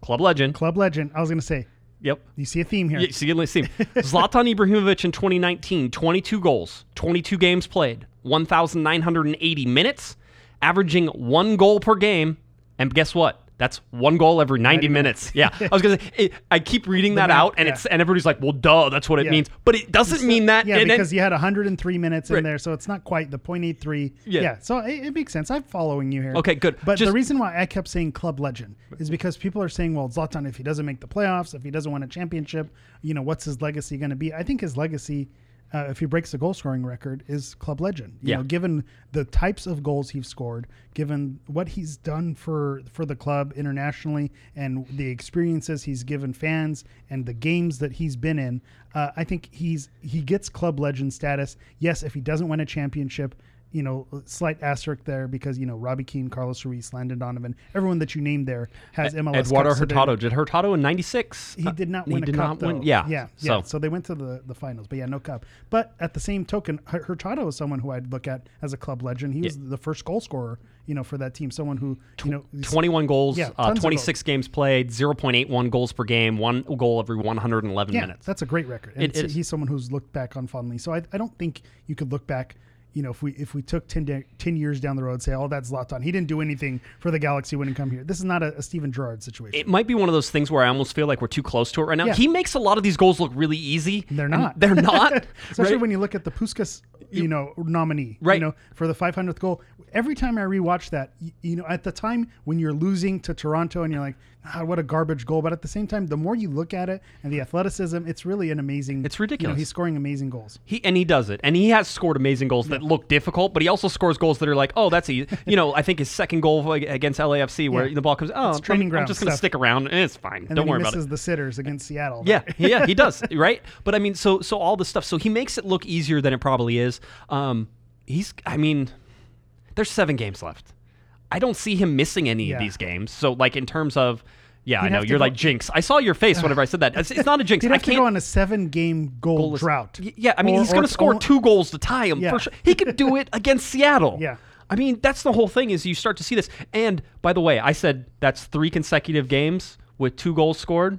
Club legend. club legend i was going to say Yep. you see a theme here Yeah, see, let's *laughs* see. Zlatan Ibrahimovic in 2019, 22 goals, 22 games played, 1,980 minutes, averaging one goal per game, and guess what? That's one goal every 90, 90 minutes. Yeah. I was going to say, it, I keep reading that out and yeah. it's, and everybody's like, well, duh, that's what it Yeah. means. But it doesn't mean that. Yeah, because you had 103 minutes Right. in there, so it's not quite the .83. Yeah. so it, it makes sense. I'm following you here. Okay, good. But Just- the reason why I kept saying club legend is because people are saying, well, Zlatan, if he doesn't make the playoffs, if he doesn't win a championship, you know, what's his legacy going to be? I think his legacy. Uh, if he breaks the goal scoring record, is club legend. You Yeah. know, given the types of goals he's scored, given what he's done for for the club internationally, and the experiences he's given fans, and the games that he's been in, uh, I think he's he gets club legend status. Yes, if he doesn't win a championship, you know, slight asterisk there because you know Robbie Keane, Carlos Ruiz, Landon Donovan, everyone that you named there has MLS. Eduardo Cups, so Hurtado. Did Hurtado in 96? he did not Uh, win a did cup. not win- though. Yeah. yeah, So, yeah. So they went to the, the finals, but yeah, no cup. But at the same token, Hurtado is someone who I'd look at as a club legend. He was the first goal scorer, you know, for that team. Someone who you know, 21 goals, Yeah, uh, tons of 26 games played, 0.81 goals per game, one goal every 111 yeah, minutes. that's a great record. And It so he's someone who's looked back on fondly. So I, I don't think you could look back. You know, if we if we took 10, da- 10 years down the road, say, oh, that's Zlatan. He didn't do anything for the Galaxy when he come here. This is not a, a Steven Gerrard situation. it might be one of those things where I almost feel like we're too close to it right now. Yeah. He makes a lot of these goals look really easy. They're not. They're not. *laughs* Especially right? when you look at the Puskas, you know, nominee, Right. You know, for the 500th goal. Every time I rewatch that, you, you know, at the time when you're losing to Toronto and you're like, ah, what a garbage goal. But at the same time, the more you look at it and the athleticism, it's really an amazing. It's You know, ridiculous. he's scoring amazing goals. He and he does it, and he has scored amazing goals that look difficult, but he also scores goals that are like, oh, that's easy. You know, I think his second goal against LAFC, *laughs* where Yeah. the ball comes, oh, I'm, training I'm just going to stick around, and it's fine. And Don't worry about it. misses the sitters against Seattle. Yeah, *laughs* yeah, he does, right? But I mean, so so all the stuff. So he makes it look easier than it probably is. Um, he's, I mean, there's seven games left. I don't see him missing any Yeah. of these games. So like in terms of, yeah, I He'd know you're go- like jinx. I saw your face whenever I said that. It's, it's not a jinx. *laughs* He'd I have to can't. go on a seven game goal goalless- drought. Yeah, I mean, Or- he's going to score or- two goals to tie him Yeah. for sure. He could do it *laughs* against Seattle. Yeah. I mean, that's the whole thing is you start to see this. And by the way, I said that's three consecutive games with two goals scored.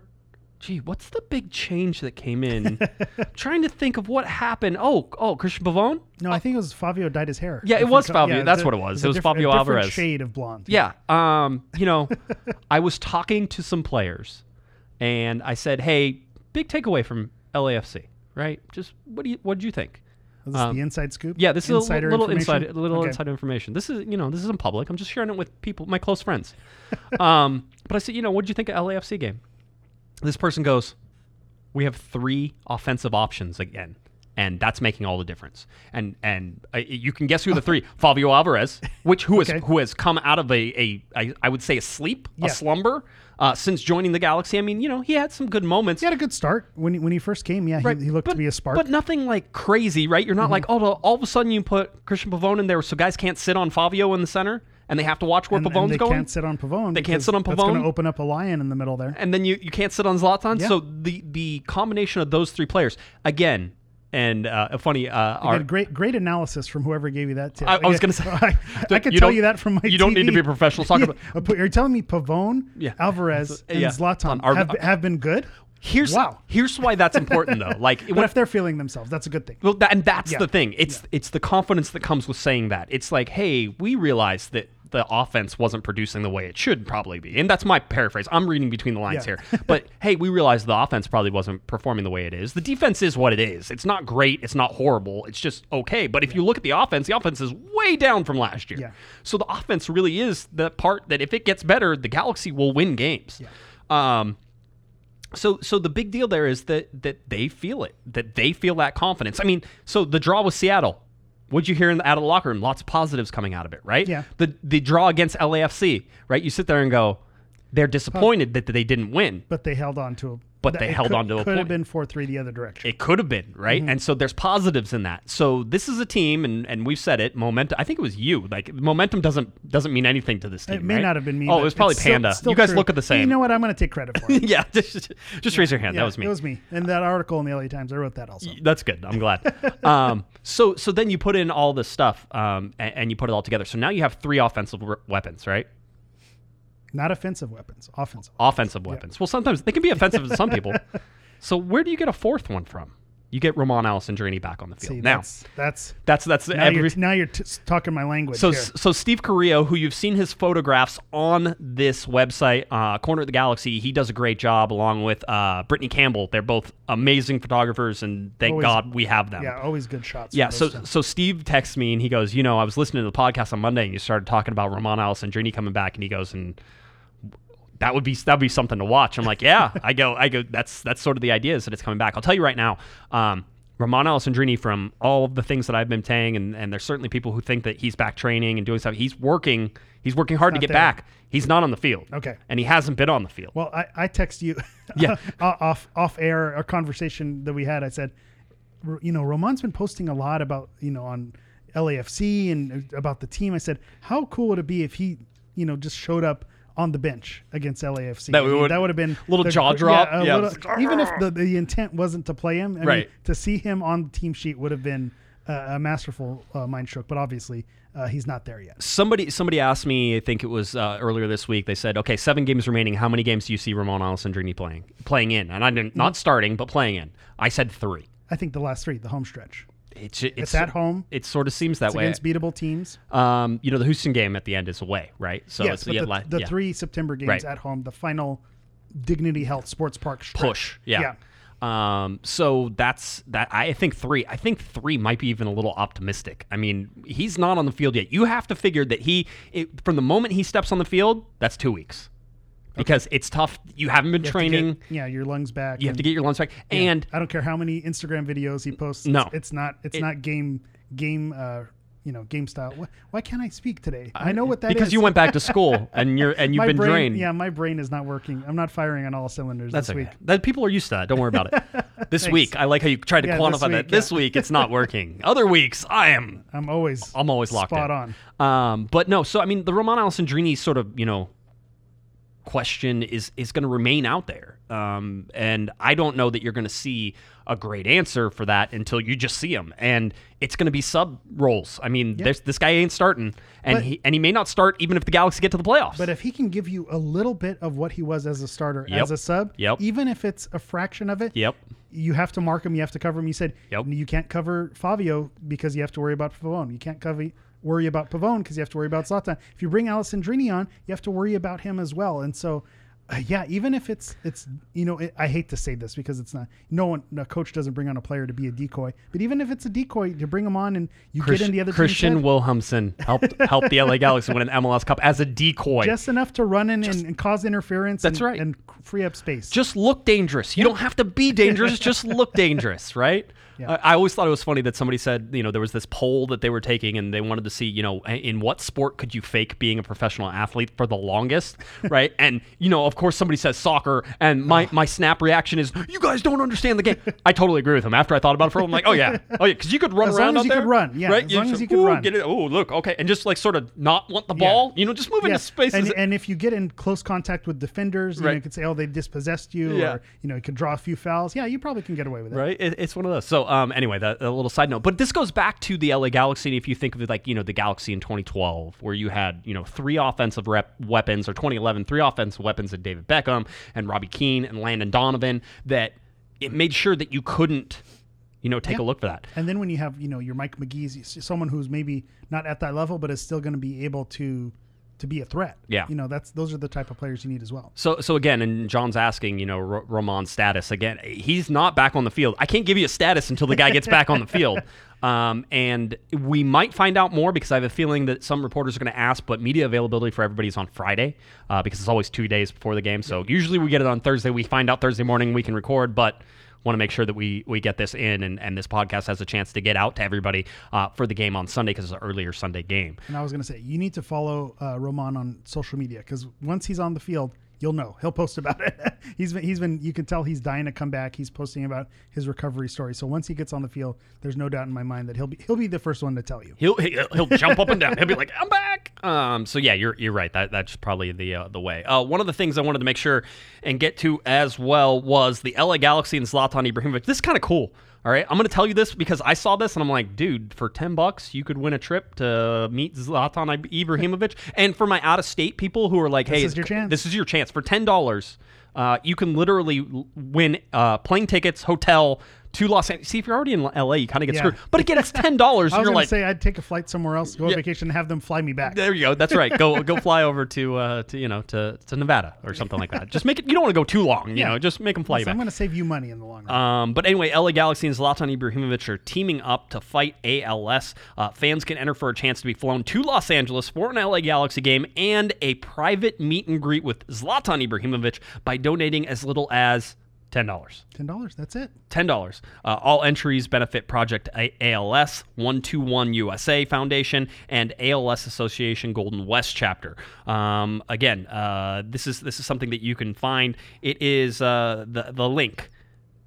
Gee, what's the big change that came in? *laughs* Trying to think of what happened. Oh, oh, Cristian Pavón? No, I think it was Fabio dyed his hair. Yeah, it was Fabio. That's it's a- what it was. It was Fabio a different Alvarez. shade of blonde. Yeah. Um, you know, *laughs* I was talking to some players and I said, "Hey, big takeaway from LAFC, right? Just what do you what did you think?" Is this Um, the inside scoop? Yeah, this is a Insider little inside, little Okay. inside information. This is, you know, this isn't public. I'm just sharing it with people, my close friends. *laughs* um, but I said, you know, what did you think of LAFC game? This person goes, we have three offensive options again, and that's making all the difference. And and uh, you can guess who the three: *laughs* Fabio Alvarez, which who has Okay. who has come out of a, a I, I would say a sleep, Yeah. a slumber, uh, since joining the Galaxy. I mean, you know, he had some good moments. He had a good start when he, when he first came. Yeah, Right, he, he looked but, to be a spark. Mm-hmm. But nothing like crazy, right? You're not like, oh, all of a sudden you put Cristian Pavón in there so guys can't sit on Fabio in the center and they have to watch where and, and Pavón's they going. They can't sit on Pavón. They can't sit on Pavón. That's going to open up a lion in the middle there. and then you, you can't sit on Zlatan. Yeah. So the the combination of those three players, again, and uh, a funny, uh, our, great great analysis from whoever gave you that tip. I- I was gonna say, *laughs* I, *laughs* I could tell you that from my. you don't need to be a professional soccer *laughs* Yeah, player. You're telling me Pavón, Yeah. Alvarez, and Yeah. Zlatan Are- have, have been good. here's Wow. here's why that's important though. Like when- if they're feeling themselves, that's a good thing. Well, that, and that's Yeah. the thing. It's it's the confidence that comes with saying that. It's like, hey, we realize that the offense wasn't producing the way it should probably be, and that's my paraphrase. I'm reading between the lines Yeah. here, *laughs* but hey, we realize the offense probably wasn't performing the way it is. The defense is what it is. It's not great. It's not horrible. It's just okay. But if you look at the offense, the offense is way down from last year. Yeah. So the offense really is the part that if it gets better, the Galaxy will win games. Um, so so the big deal there is that that they feel it, that they feel that confidence. I mean, so the draw with Seattle. What'd you hear in the, out of the locker room? Lots of positives coming out of it, right? Yeah. The the draw against LAFC, right? You sit there and go, they're disappointed that they didn't win. But they held on to a. But that- they held could, on to a Could point. Could have been four three the other direction. It could have been, right? Mm-hmm. And so there's positives in that. So this is a team, and, and we've said it. Momentum. I think it was you. Like momentum doesn't doesn't mean anything to this team. It may right? not have been me. Oh, it was probably it's still- Panda. still you guys true. look at the same. You know what? I'm going to take credit for *laughs* it. yeah, *laughs* just, just raise your hand. Yeah, that was me. It was me. And that article in the LA Times, I wrote that also. That's good. I'm glad. *laughs* um, so so then you put in all this stuff um, and, and you put it all together. So now you have three offensive we- weapons, right? Not offensive weapons, offensive. Offensive weapons. Well, sometimes they can be offensive to some people. *laughs* So where do you get a fourth one from? You get Romain Alessandrini back on the field. See, now, that's that's that's that's now every, you're, now you're t- talking my language. so here. so Steve Carrillo, who you've seen his photographs on this website, uh, Corner of the Galaxy, he does a great job along with uh, Brittany Campbell. They're both amazing photographers, and thank Always- God we have them. yeah, always good shots. Yeah, so so Steve texts me and he goes, you know, I was listening to the podcast on Monday and you started talking about Romain Alessandrini coming back and he goes and that would be that'd be something to watch. I'm like, yeah. I go, I go. That's that's sort of the idea is that it's coming back. I'll tell you right now, um, Romain Alessandrini, from all of the things that I've been saying, and, and there's certainly people who think that he's back training and doing stuff. He's working. He's working hard to not get there. back. He's not on the field. Okay. and he hasn't been on the field. Well, I, I text you *laughs* Yeah. *laughs* off off air a conversation that we had. I said, you know, Romain's been posting a lot about you know on LAFC and about the team. I said, how cool would it be if he you know just showed up on the bench against LAFC? That I mean, would- that would have been a little the- jaw drop. a Yeah. little- even if the, the *laughs* intent wasn't to play him, I Right. mean, to see him on the team sheet would have been uh, a masterful uh, mind stroke. But obviously, uh, he's not there yet. Somebody somebody asked me, I think it was uh, earlier this week. They said, "Okay, seven games remaining. How many games do you see Ramon Alessandrini playing playing in?" And I didn't not starting, but playing in. I said three. I think the last three, the home stretch. It's it's, It's at home. It sort of seems that It's way. against beatable teams. Um, you know, the Houston game at the end is away, right? So yes, it's yeah, the, the yeah. three September games Right. at home, the final Dignity Health Sports Park stretch. push. Yeah. Um, so that's that. I think three. I think three might be even a little optimistic. I mean, he's not on the field yet. You have to figure that he, it, from the moment he steps on the field, that's two weeks, because it's tough. You haven't been You training. get- yeah, your lungs back. you have to get your lungs back, yeah, and I don't care how many Instagram videos he posts. No. it's, it's not. It's It- not game game. Uh, you know, game style. Why, why can't I speak today? I, know what that is. because you went back to *laughs* school and you're and you've my been brain, drained. Yeah, my brain is not working. I'm not firing on all cylinders That's this okay. week. That people are used to that. Don't worry about it. *laughs* This week, I like how you tried to Yeah, this quantify that. week, This week, it's not *laughs* working. Other weeks, I am I'm always. I'm always locked spot in. on. Um, but no, so I mean, the Romain Alessandrini sort of you know question is is going to remain out there, um, and I don't know that you're going to see a great answer for that until you just see him, and it's going to be sub roles. I mean, there's, this guy ain't starting, and But- he and he may not start even if the Galaxy get to the playoffs. But if he can give you a little bit of what he was as a starter, Yep. as a sub, Yep. even if it's a fraction of it, yep, you have to mark him. You have to cover him. You said Yep. you can't cover Fabio because you have to worry about Pavón. You can't cover worry about Pavón because you have to worry about Zlatan. If you bring Alessandrini on, you have to worry about him as well. And so, uh, yeah, even if it's it's you know it, I hate to say this because it's not no one no coach doesn't bring on a player to be a decoy. But even if it's a decoy, to bring him on and you get in the other Christian head, Wilhelmsson helped help the LA Galaxy win an MLS Cup as a decoy. just enough to run in and, and cause interference. That's and, right. and free up space. just look dangerous. You don't have to be dangerous. just look dangerous, right? Yeah. I, I always thought it was funny that somebody said, you know, there was this poll that they were taking and they wanted to see, you know, in what sport could you fake being a professional athlete for the longest, *laughs* right? and, you know, of course somebody says soccer and my, my snap reaction is, you guys don't understand the game. I totally agree with him. After I thought about it for a while, I'm like, oh yeah. Oh yeah, because you could run As around long as you there, could run, yeah, Right? as long as you could run. Get it. Oh, look, okay. And just like sort of not want the ball, you know, just move into Yes. spaces. And, and if you get in close contact with defenders, you, know, Right. you could say, "Oh, they dispossessed you," Yeah. or you know, you could draw a few fouls. Yeah, you probably can get away with it. Right, it, it's one of those. So, um, anyway, that a little side note, but this goes back to the LA Galaxy. If you think of it like you know the Galaxy in 2012, where you had you know three offensive rep weapons, or 2011, three offensive weapons of David Beckham and Robbie Keane and Landon Donovan, that it made sure that you couldn't, you know, take a look for that. And then when you have, you know, your Mike Magee's, someone who's maybe not at that level, but is still going to be able to to be a threat. Yeah. You know, that's those are the type of players you need as well. So, so again, and John's asking, you know, R- Romain's status again. He's not back on the field. I can't give you a status until the guy gets back on the field. *laughs* Um, and we might find out more because I have a feeling that some reporters are going to ask. But media availability for everybody is on Friday uh, because it's always two days before the game. So usually we get it on Thursday. We find out Thursday morning. We can record, but want to make sure that we we get this in and, and this podcast has a chance to get out to everybody uh, for the game on Sunday because it's an earlier Sunday game. And I was going to say, you need to follow uh, Romain on social media because once he's on the field, you'll know. He'll post about it. *laughs* he's been, he's been, you can tell he's dying to come back. He's posting about his recovery story. So once he gets on the field, there's no doubt in my mind that he'll be, he'll be the first one to tell you. He'll he'll, he'll jump up and down. He'll be like, *laughs* "I'm back." Um, so yeah, you're you're right. That that's probably the uh, the way. Uh, one of the things I wanted to make sure and get to as well was the LA Galaxy and Zlatan Ibrahimovic. This is kind of cool. All right, I'm going to tell you this because I saw this and I'm like, dude, for ten bucks you could win a trip to meet Zlatan Ibrahimovic. *laughs* and for my out of state people who are like, hey, this is your chance. This is your chance for ten dollars. Uh, you can literally win uh, plane tickets, hotel to Los Angeles. See, if you're already in LA, you kind of get Yeah. screwed. But again, it's *laughs* ten dollars. I was You're gonna like, say I'd take a flight somewhere else, go on Yeah. vacation, and have them fly me back. there you go. That's right. Go *laughs* go fly over to uh, to you know to, to Nevada or something like that. Just make it. You don't want to go too long. You Yeah. know, just make them fly you So I'm going to save you money in the long run. Um, but anyway, LA Galaxy and Zlatan Ibrahimovic are teaming up to fight ALS. Uh, fans can enter for a chance to be flown to Los Angeles for an LA Galaxy game and a private meet and greet with Zlatan Ibrahimovic by donating as little as ten dollars. Ten dollars. That's it. Ten dollars. Uh, all entries benefit Project A- ALS, One Two One USA Foundation, and ALS Association Golden West chapter. Um, again, uh, this is this is something that you can find. It is uh, the the link.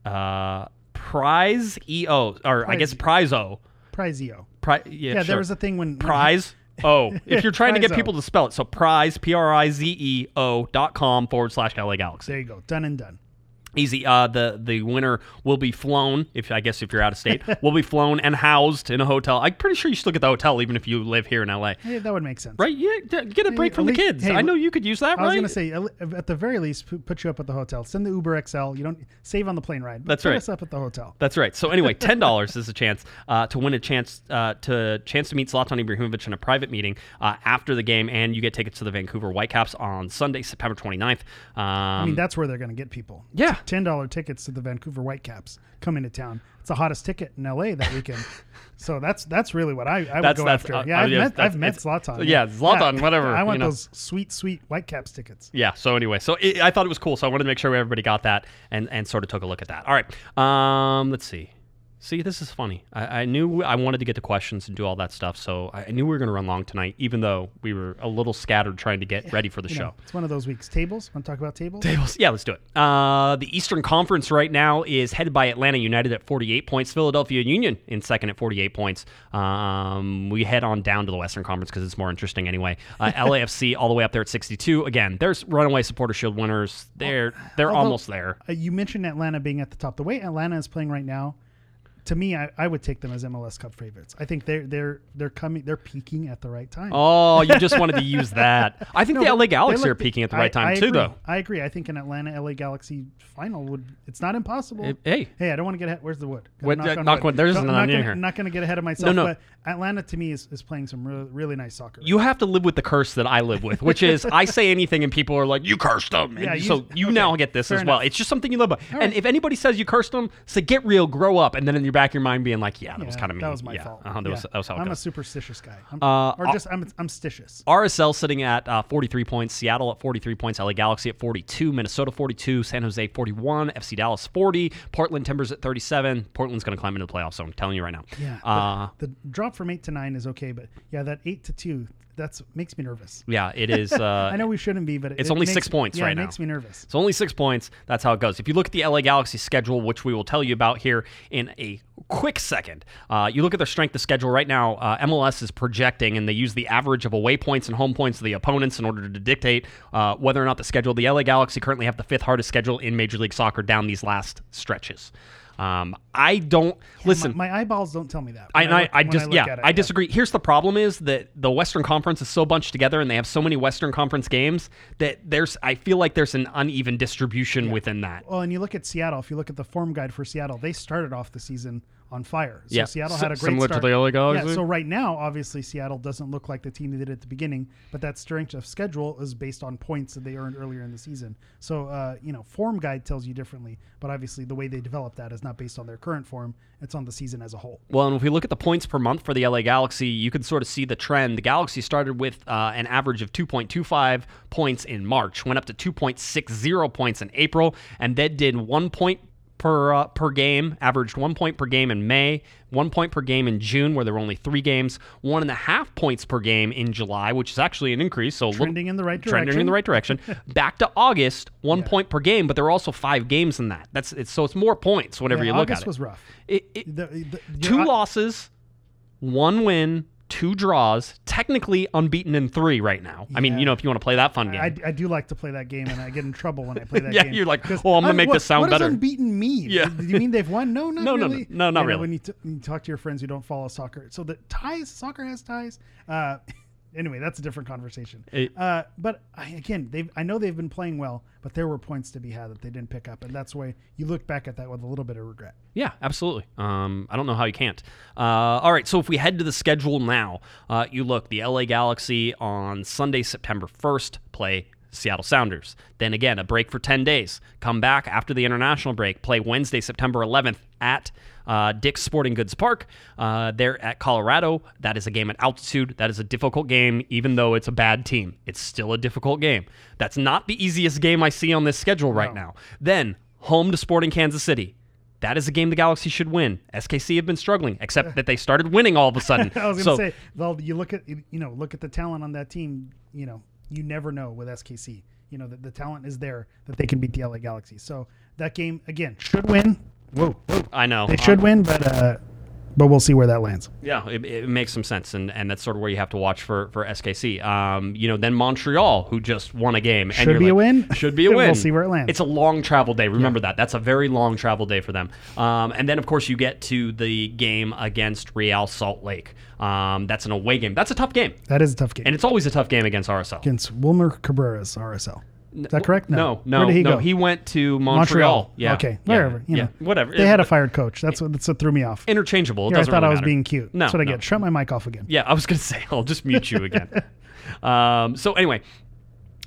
Uh, Prize EO, or I guess Prize O. Prizeo. Pri- yeah, Yeah, sure. there was a thing when when- Prize. *laughs* Oh, if you're trying to get people to spell it, so prize, P R I Z E O dot com forward slash LA Galaxy. There you go. Done and done. Easy. Uh, the the winner will be flown. If I guess if you're out of state, *laughs* will be flown and housed in a hotel. I'm pretty sure you should look at the hotel even if you live here in LA. Hey, that would make sense. Right? Yeah. Get a break Hey, from the kids. hey, I know you could use that. I was right? going to say, at the very least, put you up at the hotel. Send the Uber XL. You don't save on the plane ride. but That's put right. us up at the hotel. That's right. So anyway, *laughs* ten dollars is a chance uh, to win a chance uh, to chance to meet Zlatan Ibrahimovic in a private meeting uh, after the game, and you get tickets to the Vancouver Whitecaps on Sunday, September 29th. Um, I mean, that's where they're going to get people. yeah. *laughs* Ten dollar tickets to the Vancouver Whitecaps come into town. It's the hottest ticket in LA that weekend. *laughs* so that's that's really what I, I would That's- go that's- after. uh, yeah, I've yes, met I've met Zlatan. yeah, Zlatan, whatever, I want you know. those sweet sweet Whitecaps tickets. Yeah. So anyway, so it, I thought it was cool. So I wanted to make sure everybody got that and and sort of took a look at that. All right. Um, let's see. See, this is funny. I, I knew I wanted to get to questions and do all that stuff, so I knew we were going to run long tonight, even though we were a little scattered trying to get ready for the You show. know, it's one of those weeks. Tables. Want to talk about tables? Tables. Yeah, let's do it. Uh, the Eastern Conference right now is headed by Atlanta United at 48 points. Philadelphia Union in second at 48 points. Um, we head on down to the Western Conference because it's more interesting anyway. Uh, *laughs* LAFC all the way up there at 62. Again, there's runaway supporter shield winners. They're they're Although- almost there. Uh, you mentioned Atlanta being at the top. The way Atlanta is playing right now, to me, I, I would take them as MLS Cup favorites. I think they're they're they're coming. They're peaking at the right time. Oh, you just wanted to *laughs* use that. I think No, the LA Galaxy are peaking at the I- right time I too, agree. though. I agree. I think an Atlanta LA Galaxy final would. It's not impossible. Hey. hey, I don't want to get ahead. Where's the wood? Gotta Wood, uh, on knock wood. There's none not in gonna, here. Not going to get ahead of myself. no. But Atlanta to me is, is playing some really really nice soccer. You have to live with the curse that I live with, which is I say anything and people are like, "You cursed them," and Yeah, you- so you okay, now get this fair as well. enough. It's just something you live by. and right. if anybody says you cursed them, say get real, grow up, and then in your back of your mind being like, "Yeah, that was kind of me." That was my yeah, fault. Uh-huh, that, was, that was how it I'm a superstitious guy. I'm, Uh, or just I'm I'm stitious. RSL sitting at uh, 43 points, Seattle at 43 points, LA Galaxy at 42, Minnesota 42, San Jose 41, FC Dallas 40, Portland Timbers at 37. Portland's going to climb into the playoffs, so I'm telling you right now. Yeah. Uh, the, the drop from eight to nine is okay, but yeah, that eight to two that's makes me nervous. yeah, it is. *laughs* Uh, I know we shouldn't be, but it, it's it only makes- six points yeah, right it now. makes me nervous. It's only six points. That's how it goes. If you look at the LA Galaxy schedule, which we will tell you about here in a quick second, uh, you look at their strength of schedule right now. Uh, MLS is projecting, and they use the average of away points and home points of the opponents in order to dictate uh, whether or not the schedule. The LA Galaxy currently have the fifth hardest schedule in Major League Soccer down these last stretches. Um, I don't listen. My, my eyeballs don't tell me that. I, I, I just yeah, it, I disagree. Here's the problem: is that the Western Conference is so bunched together, and they have so many Western Conference games that there's. I feel like there's an uneven distribution within that. Well, and you look at Seattle. If you look at the form guide for Seattle, they started off the season on fire. So Yeah, Seattle had a great similar to the LA Galaxy? Yeah. So right now, obviously, Seattle doesn't look like the team they did at the beginning, but that strength of schedule is based on points that they earned earlier in the season. So uh, you know, form guide tells you differently, but obviously the way they develop that is not based on their current form; it's on the season as a whole. Well, and if we look at the points per month for the LA Galaxy, you can sort of see the trend. The Galaxy started with uh, an average of 2.25 points in March, went up to 2.60 points in April, and then did one point per uh, per game, averaged one point per game in May, one point per game in June, where there were only three games, one and a half points per game in July, which is actually an increase. So Trending in the right direction. trending in the right direction. *laughs* Back to August, one point per game, but there were also five games in that. That's it's so it's more points whenever Yeah, you look August at it. August was rough. It- it- The- the- two your- losses, one win, two draws, technically unbeaten in three right now. I mean, you know, if you want to play that fun game. I, I do like to play that game, and I get in trouble when I play *laughs* that Yeah, game. Yeah, you're like, "Oh, I'm gonna make what- this sound better. what better." does unbeaten mean? Yeah. Do you mean they've won? No, not *laughs* No, no, no. really. No, not You know, really. When you, t- you talk to your friends who don't follow soccer, so the ties, soccer has ties. Uh, *laughs* anyway, that's a different conversation. It- uh, but I, again, they I know they've been playing well, but there were points to be had that they didn't pick up, and that's why you look back at that with a little bit of regret. Yeah, absolutely. Um, I don't know how you can't. Uh, all right, so if we head to the schedule now, uh, you look the LA Galaxy on Sunday, September 1st, play Seattle Sounders. Then again, a break for 10 days. Come back after the international break, play Wednesday, September 11th at uh, Dick's Sporting Goods Park. Uh, they're at Colorado. That is a game at altitude. That is a difficult game, even though it's a bad team. It's still a difficult game. That's not the easiest game I see on this schedule right now. Then home to Sporting Kansas City. That is a game the Galaxy should win. SKC have been struggling, except that they started winning all of a *laughs* sudden. I was going to so, say, well, you look at you know look at the talent on that team. You know, you never know with SKC. You know, the, the talent is there that they can beat the LA Galaxy. So that game again should win. Whoa, whoa. I know They should win, but uh, but we'll see where that lands. Yeah, it, it makes some sense, and, and that's sort of where you have to watch for for SKC. Um, you know, then Montreal, who just won a game, Should you're be a win. *laughs* Should be a *laughs* win. We'll see where it lands. It's a long travel day. Remember that. That's a very long travel day for them. Um, and then of course you get to the game against Real Salt Lake. Um, that's an away game. That's a tough game, That is a tough game and it's always a tough game against RSL. against Wilmer Cabrera's RSL. Is that correct? No, no, Where did he no. go? He went to Montreal. Montreal. Yeah. Okay. Yeah. Wherever. You yeah. know. Whatever. They had a fired coach. That's what that's what threw me off. interchangeable. It I thought really I was matter. being cute. No, That's what I no. get. Shut my mic off again. Yeah, I was gonna *laughs* say I'll just mute you again. *laughs* um, so anyway,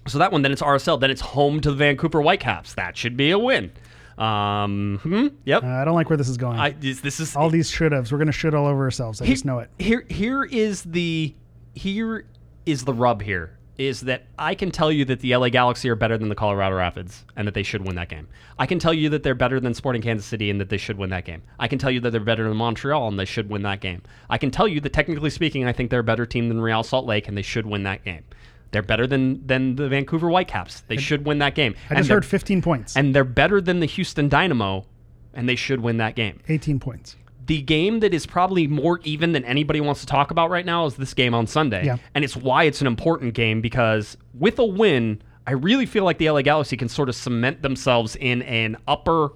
so that one then it's RSL. Then it's home to the Vancouver Whitecaps. That should be a win. Um, hmm, yep. Uh, I don't like where this is going. I this, this is all these should haves. We're gonna shit all over ourselves. I He- just know it. Here, here is the here is the rub. Here is that I can tell you that the LA Galaxy are better than the Colorado Rapids and that they should win that game. I can tell you that they're better than Sporting Kansas City and that they should win that game. I can tell you that they're better than Montreal and they should win that game. I can tell you that technically speaking, I think they're a better team than Real Salt Lake and they should win that game. They're better than than the Vancouver Whitecaps. They should win that game. I And just heard 15 points. and they're better than the Houston Dynamo and they should win that game 18 points. The game that is probably more even than anybody wants to talk about right now is this game on Sunday. Yeah. And it's why it's an important game because with a win, I really feel like the LA Galaxy can sort of cement themselves in an upper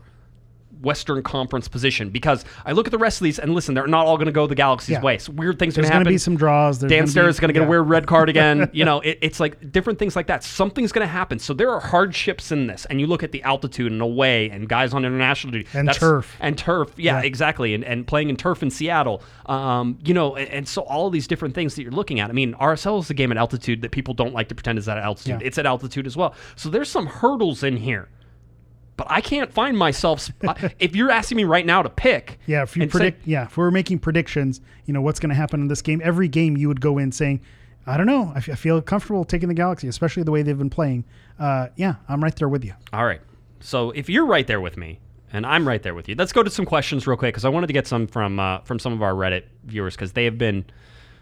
Western Conference position because I look at the rest of these and listen, they're not all going to go the Galaxy's Yeah. way. So weird things are going to happen going to be some draws. There's Dan Steres be- going to get yeah. a weird red card again. *laughs* you know, it, it's like different things like that. Something's going to happen. So there are hardships in this, and you look at the altitude and away, and guys on international duty, And turf. and turf. Yeah, Yeah. exactly. And, and playing in turf in Seattle. Um, you know, and, and so all these different things that you're looking at. I mean, RSL is a game at altitude that people don't like to pretend is at altitude. It's at altitude as well. So there's some hurdles in here. But I can't find myself. *laughs* if you're asking me right now to pick, Yeah, if you and say- yeah, if we're making predictions, you know what's going to happen in this game. Every game you would go in saying, "I don't know, I, f- I feel comfortable taking the Galaxy, especially the way they've been playing." Uh, yeah, I'm right there with you. All right. So if you're right there with me, and I'm right there with you, let's go to some questions real quick because I wanted to get some from uh, from some of our Reddit viewers because they have been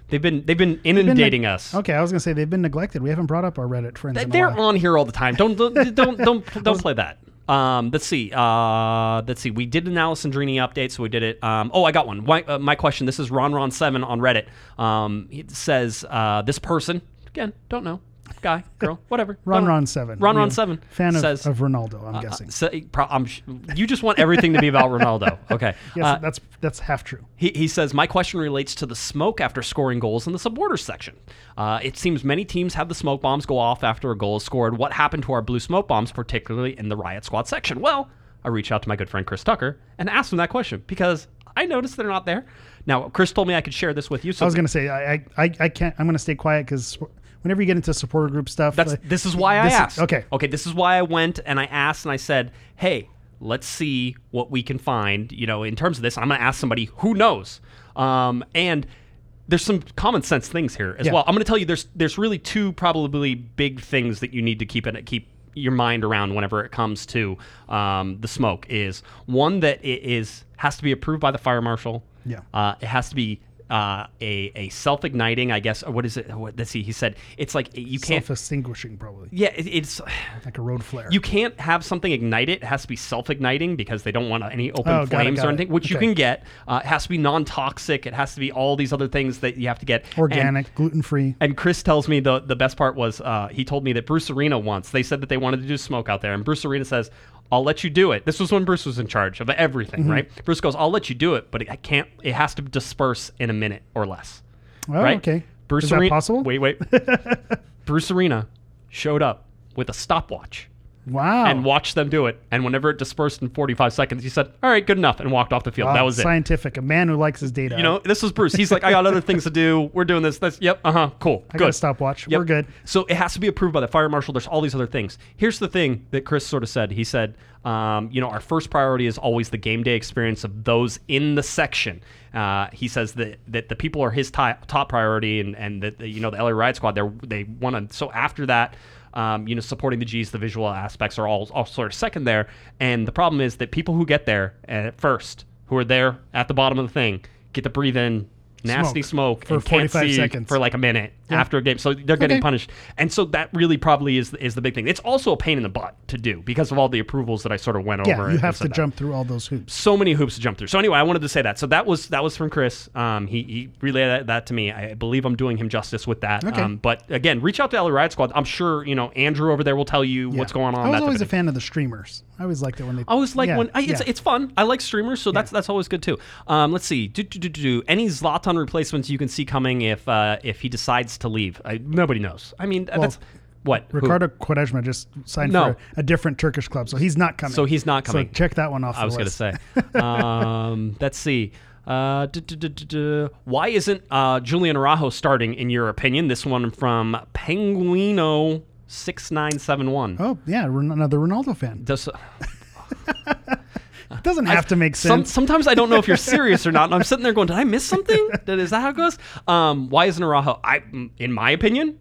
they've been they've been Been neg- inundating us. Okay, I was going to say they've been neglected. We haven't brought up our Reddit friends. a They're on here all the time. Don't don't don't don't, *laughs* don't play that. Um, let's see. Uh, let's see. We did an Alessandrini update, so we did it. Um, oh, I got one. Why, uh, my question. This is Ron Ron Seven on Reddit. Um, it says uh, this person again. Don't know. Guy, girl, *laughs* whatever. Ron Ron Seven. Ron Ron Seven Fan of, says, of Ronaldo. I'm uh, guessing. so- pro- I'm sh- you just want everything to be about Ronaldo. *laughs* Okay. yes, Uh, that's that's half true. he, he says, My question relates to the smoke after scoring goals in the supporters section. Uh, it seems many teams have the smoke bombs go off after a goal is scored. What happened to our blue smoke bombs, particularly in the Riot Squad section? Well, I reached out to my good friend Chris Tucker and asked him that question because I noticed they're not there. Now, Chris told me I could share this with you. So I was going to say I, I I I can't. I'm going to stay quiet because whenever you get into supporter group stuff, That's uh, this is why I this is- asked. okay. Okay, this is why I went and I asked and I said, "Hey, let's see what we can find, you know, in terms of this. I'm going to ask somebody who knows." Um, and there's some common sense things here as Yeah. well. I'm going to tell you there's there's really two probably big things that you need to keep it keep your mind around whenever it comes to um, the smoke is one that it is has to be approved by the fire marshal. Yeah. Uh, it has to be uh, a, a self-igniting, I guess. Or what is it? What, let's see. He said it's like you can't. self-extinguishing probably Yeah, it, it's like a road flare. you can't have something ignite it. It has to be self-igniting because they don't want any open Oh, got it, flames got or anything, which you can get. Uh, it has to be non-toxic. It has to be all these other things that you have to get. Organic, gluten free. and Chris tells me the the best part was uh, he told me that Bruce Arena once they said that they wanted to do smoke out there, and Bruce Arena says, "I'll let you do it." This was when Bruce was in charge of everything, Mm-hmm. right? Bruce goes, "I'll let you do it, but it, I can't. It has to disperse in a minute or less." Oh, right? okay. Bruce Is that possible? Wait, wait. *laughs* Bruce Arena showed up with a stopwatch Wow. and watched them do it. And whenever it dispersed in 45 seconds, he said, "All right, good enough," and walked off the field. Wow, that was it. Scientific. A man who likes his data. You know, this was Bruce. He's like, "I got other things to do. We're doing this. That's yep. Uh huh. Cool. I good. got a stopwatch. Yep. We're good. So it has to be approved by the fire marshal. There's all these other things. Here's the thing that Chris sort of said. He said, um, you know, our first priority is always the game day experience of those in the section. Uh, he says that that the people are his top, top priority, and and that you know the LA Riot Squad. They they want to. So after that. Um, you know, supporting the G's, the visual aspects are all, all sort of second there. And the problem is that people who get there at first, who are there at the bottom of the thing, get to breathe in nasty smoke, For and can't 45 see seconds. for like a minute after a game. So they're getting Okay. punished. And so that really probably is is the big thing. It's also a pain in the butt to do because of all the approvals that I sort of went Yeah, over. you have to that. jump through all those hoops. So many hoops to jump through. So anyway, I wanted to say that. So that was that was from Chris. Um, he, he relayed that, that to me. I believe I'm doing him justice with that. Okay. Um, but again, reach out to LA Riot Squad. I'm sure you know Andrew over there will tell you what's going on. I was always a fan of the streamers. I always liked it when they. I always like Yeah, when I, it's, yeah. it's fun. I like streamers, so that's that's always good too. Um, let's see. Do, do, do, do. Any Zlatan replacements you can see coming if uh, if he decides to leave? I, nobody knows. I mean, that's what Ricardo Quaresma just signed No. for a, a different Turkish club, so he's not coming. So he's not coming. So check that one off. I was going to say. um, *laughs* let's see. Uh, duh, duh, duh, duh, duh. Why isn't uh, Julian Araujo starting, in your opinion? This one from Penguino six nine seven one. Oh yeah, another Ronaldo fan. Does It *laughs* doesn't have to make some, sense. sometimes I don't know if you're *laughs* serious or not, and I'm sitting there going, "Did I miss something? Is that how it goes?" Um, why isn't Araujo? I, in my opinion,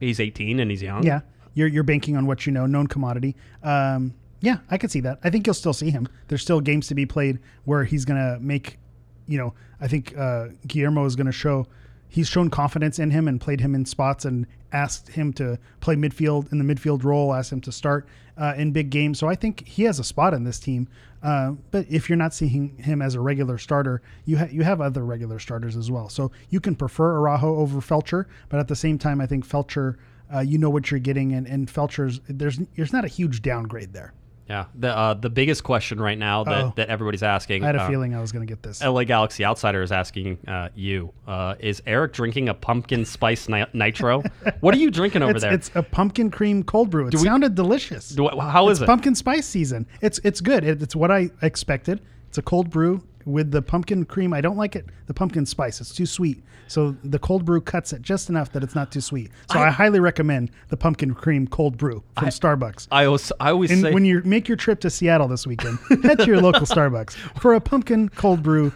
he's 18 and he's young. yeah, you're you're banking on what you know, known commodity. Um, yeah, I could see that. I think you'll still see him. There's still games to be played where he's gonna make. You know, I think uh, Guillermo is gonna show. He's shown confidence in him and played him in spots and asked him to play midfield in the midfield role, asked him to start uh, in big games. So I think he has a spot in this team. Uh, but if you're not seeing him as a regular starter, you ha- you have other regular starters as well. So you can prefer Araujo over Feltscher, but at the same time, I think Feltscher, uh, you know what you're getting, and, and Feltscher's there's there's not a huge downgrade there. Yeah. The uh, the biggest question right now that, Uh-oh. that everybody's asking. I had a uh, feeling I was going to get this. LA Galaxy Outsider is asking uh, you: uh, Is Eric drinking a pumpkin spice ni- nitro? *laughs* what are you drinking over it's, there? it's a pumpkin cream cold brew. It we- sounded delicious. Do how is it's it? pumpkin spice season. It's it's good. It, it's what I expected. It's a cold brew with the pumpkin cream. I don't like it. The pumpkin spice. It's too sweet. So the cold brew cuts it just enough that it's not too sweet. So I, I- highly recommend the pumpkin cream cold brew from Starbucks. I always, I always And say when you make your trip to Seattle this weekend, head to your local Starbucks for a pumpkin cold brew.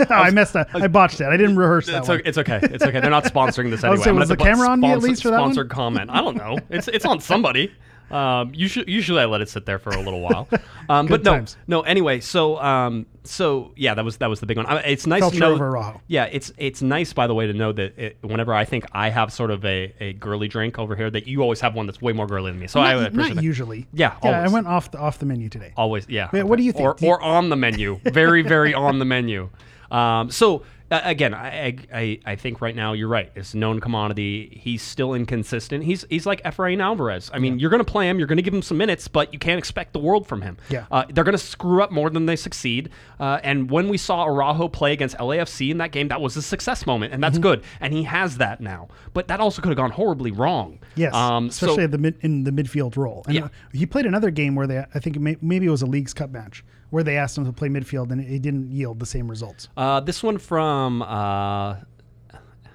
oh, *laughs* I messed up. I botched that. I didn't rehearse that It's okay. It's okay. It's okay. They're not sponsoring this *laughs* I was anyway. I'm was the camera on me at least for that one? Sponsored comment. I don't know. It's it's on somebody. Um, usually, usually I let it sit there for a little while. *laughs* Um, but no, times. no. Anyway, so um, so yeah, that was that was the big one. I, it's nice Feltscher to know. over Araujo. Yeah, it's it's nice by the way to know that it, whenever I think I have sort of a, a girly drink over here, that you always have one that's way more girly than me. So I not, would appreciate not usually. Yeah, yeah. I went off the off the menu today. Always, yeah. Wait, what do you think? Or, Do you- or on the menu, very, very on the menu. *laughs* Um, so again, I, I I think right now you're right. It's known commodity. He's still inconsistent. He's he's like Efrain Alvarez. I mean, you're going to play him. You're going to give him some minutes, but you can't expect the world from him. Yeah. Uh, they're going to screw up more than they succeed. Uh, and when we saw Araujo play against LAFC in that game, that was a success moment, and that's Mm-hmm. good. And he has that now. But that also could have gone horribly wrong. Yes, Um, especially at the mid, in the midfield role. And Yeah. uh, he played another game where they, I think may, maybe it was a Leagues Cup match where they asked him to play midfield and it didn't yield the same results. Uh, this one from uh,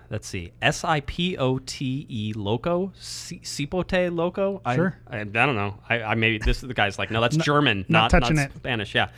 let's see, S I P O T E Loco, C- Cipote Loco. I- Sure. I, I, don't know. I, I maybe this is the guy's like, no, that's *laughs* German, not not touching not it. Spanish. Yeah.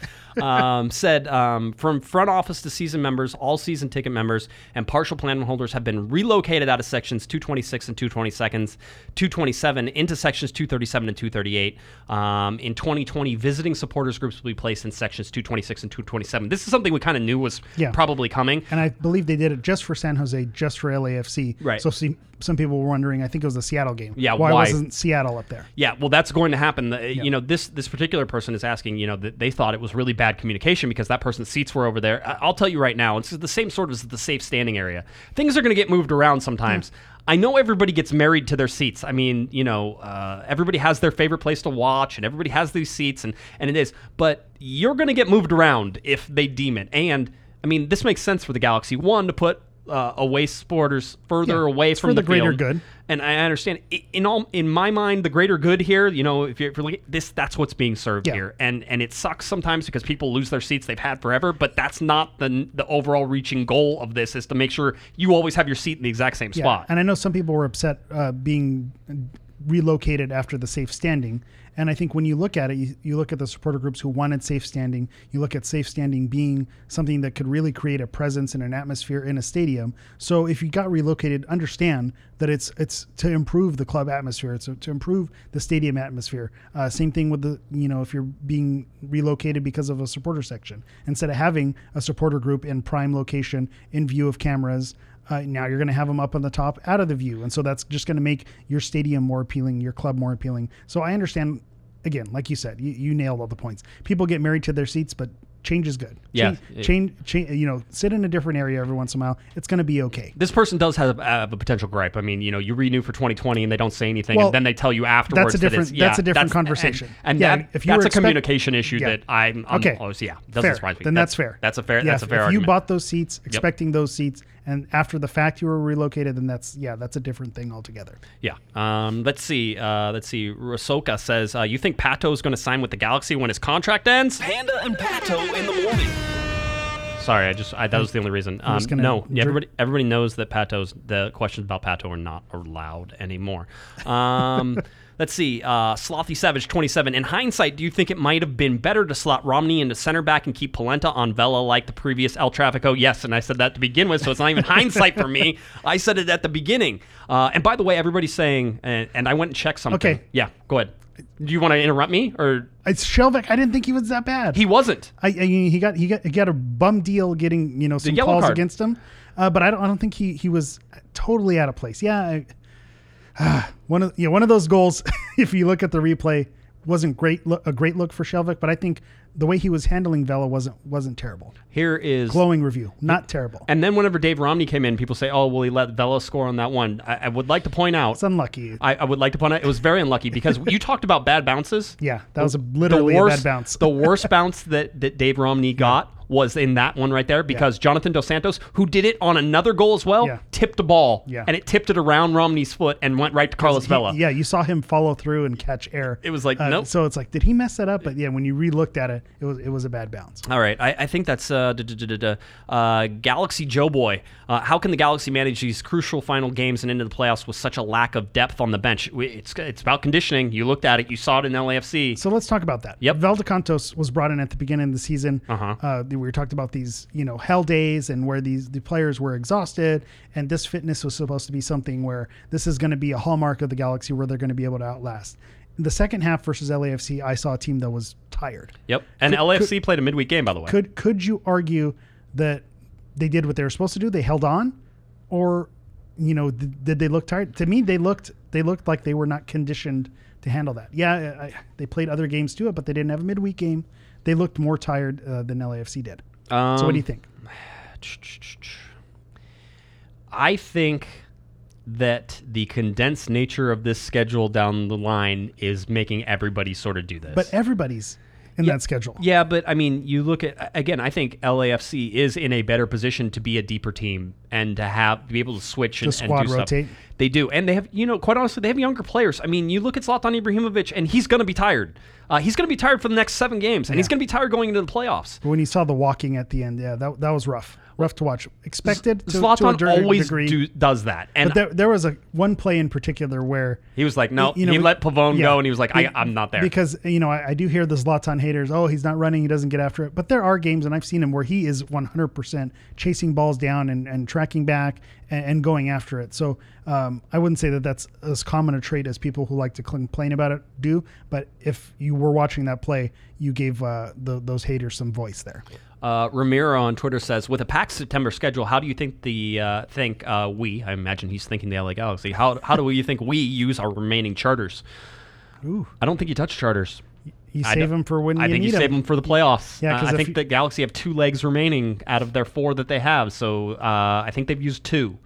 um, *laughs* said um, from front office to season members, all season ticket members, and partial plan holders have been relocated out of sections 226 and 220 seconds, 227 into sections 237 and 238. Um, in 2020, visiting supporters groups will be placed in sections 226 and 227. This is something we kind of knew was Yeah. probably coming. And I believe they did it just for San Jose, just for LAFC. Right. So see, some people were wondering. I think it was the Seattle game. Yeah, Why, why? wasn't Seattle up there? Yeah, well, that's going to happen. The- You know, this this particular person is asking. You know, that they thought it was really bad communication because that person's seats were over there. I- I'll tell you right now, it's the same sort of as the safe standing area. Things are going to get moved around sometimes. I know everybody gets married to their seats. I mean, you know, uh, everybody has their favorite place to watch, and everybody has these seats, and and it is. But you're going to get moved around if they deem it. And I mean, this makes sense for the Galaxy. One to put uh, away supporters further Yeah, away from for the greater field. good. And I understand in all in my mind, the greater good here. You know, if you're, if you're looking- this, that's what's being served Yeah. here, and and it sucks sometimes because people lose their seats they've had forever. But that's not the the overall reaching goal of this. Is to make sure you always have your seat in the exact same Yeah, spot. And I know some people were upset uh, being relocated after the safe standing. And I think when you look at it, you, you look at the supporter groups who wanted safe standing. You look at safe standing being something that could really create a presence and an atmosphere in a stadium. So if you got relocated, understand that it's it's to improve the club atmosphere. It's to improve the stadium atmosphere. Uh, same thing with the you know if you're being relocated because of a supporter section instead of having a supporter group in prime location in view of cameras. Uh, now you're going to have them up on the top, out of the view, and so that's just going to make your stadium more appealing, your club more appealing. So I understand. Again, like you said, you, you nailed all the points. People get married to their seats, but change is good. Yeah. change, change, change. You know, sit in a different area every once in a while. It's going to be okay. this person does have, have a potential gripe. I mean, you know, you renew for 2020 and they don't say anything, Well, and then they tell you afterwards. that's a that different- it's- yeah, that's a different and- conversation. And, Yeah, that, if you that's a expect- communication issue Yeah. that I'm, I'm Okay. oh, yeah, doesn't fair. surprise me. Then that's, fair. That's a fair. Yeah, that's a fair If argument. you bought those seats, expecting those seats, and after the fact you were relocated, then that's yeah, that's a different thing altogether. Yeah. Um, let's see. Uh, let's see. Rosoka says, uh, "You think Pato is going to sign with the Galaxy when his contract ends?" Panda and Pato in the morning. Sorry, I just I, that was the only reason. Um, just no, drink- everybody everybody knows that Pato's the questions about Pato are not allowed anymore. Um, *laughs* let's see. Uh, Slothy Savage twenty seven. In hindsight, do you think it might have been better to slot Romney into center back and keep Polenta on Vela like the previous El Trafico? Yes, and I said that to begin with, so it's not even *laughs* hindsight for me. I said it at the beginning. Uh, and by the way, everybody's saying, and, and I went and checked something. Okay. Yeah, go ahead. Do you want to interrupt me or It's Skjelvik. I didn't think he was that bad. he wasn't? I, I mean, he got he got he got a bum deal getting you know some calls card. against him, uh, but I don't I don't think he he was totally out of place. Yeah, I, *sighs* one of yeah one of those goals. *laughs* if you look at the replay, wasn't great look, a great look for Skjelvik, but I think the way he was handling Vela wasn't wasn't terrible. Here is Glowing review, not terrible. And then whenever Dave Romney came in, people say, "Oh, well, he let Vela score on that one." I, I would like to point out. It's unlucky. I, I would like to point out it was very unlucky because *laughs* you talked about bad bounces. Yeah, that was a, literally the a worst, bad bounce. the worst bounce that, that Dave Romney *laughs* got was in that one right there because Jonathan Dos Santos, who did it on another goal as well, Yeah. tipped the ball Yeah. and it tipped it around Romney's foot and went right to Carlos He- Vela. yeah, you saw him follow through and catch air. It was like, Uh, nope. So it's like, did he mess that up? But yeah, when you re-looked at it, it was it was a bad bounce. All right, I, I think that's uh, uh, Galaxy Joe Boy. Uh, how can the Galaxy manage these crucial final games and into the playoffs with such a lack of depth on the bench? It's it's about conditioning. You looked at it. You saw it in LAFC. So let's talk about that. Yep. Valdecantos was brought in at the beginning of the season. Uh-huh. Uh, we were talked about these, you know, hell days and where these the players were exhausted, and this fitness was supposed to be something where this is going to be a hallmark of the Galaxy where they're going to be able to outlast. In the second half versus LAFC, I saw a team that was tired. Yep. And LAFC played a midweek game, by the way. Could could you argue that they did what they were supposed to do? They held on, or you know, did, did they look tired? To me, they looked they looked like they were not conditioned to handle that. Yeah, I, they played other games to it, but they didn't have a midweek game. They looked more tired uh, than LAFC did. Um, so what do you think? *sighs* I think that the condensed nature of this schedule down the line is making everybody sort of do this. But everybody's in that schedule. Yeah, but I mean, you look at again. I think LAFC is in a better position to be a deeper team and to have to be able to switch and, and squad do rotate. stuff. They do, and they have you know quite honestly they have younger players. I mean, you look at Zlatan Ibrahimovic, and he's going to be tired. Uh, he's going to be tired for the next seven games, and he's going to be tired going into the playoffs. But when you saw the walking at the end, yeah, that, that was rough. Rough to watch. Expected to, to Zlatan der- always degree. do, does that, and but there, there was a one play in particular where he was like, no, you know, he let Pavón yeah. go, and he was like, I, I'm not there. because you know I, I do hear the Zlatan haters. Oh, he's not running. He doesn't get after it. But there are games, and I've seen him where he is 100 percent chasing balls down and, and tracking back and, and going after it. So um, I wouldn't say that that's as common a trait as people who like to complain about it do. But if you were watching that play, you gave uh, the, those haters some voice there. Uh, Ramiro on Twitter says, with a packed September schedule, how do you think the uh, think uh, we? I imagine he's thinking the LA Galaxy. How how do you think we use our remaining charters? Ooh. I don't think you touch charters. You I save them for when I you think need you save them for the playoffs. Yeah, Uh, I think you- the Galaxy have two legs remaining out of their four that they have. So uh, I think they've used two.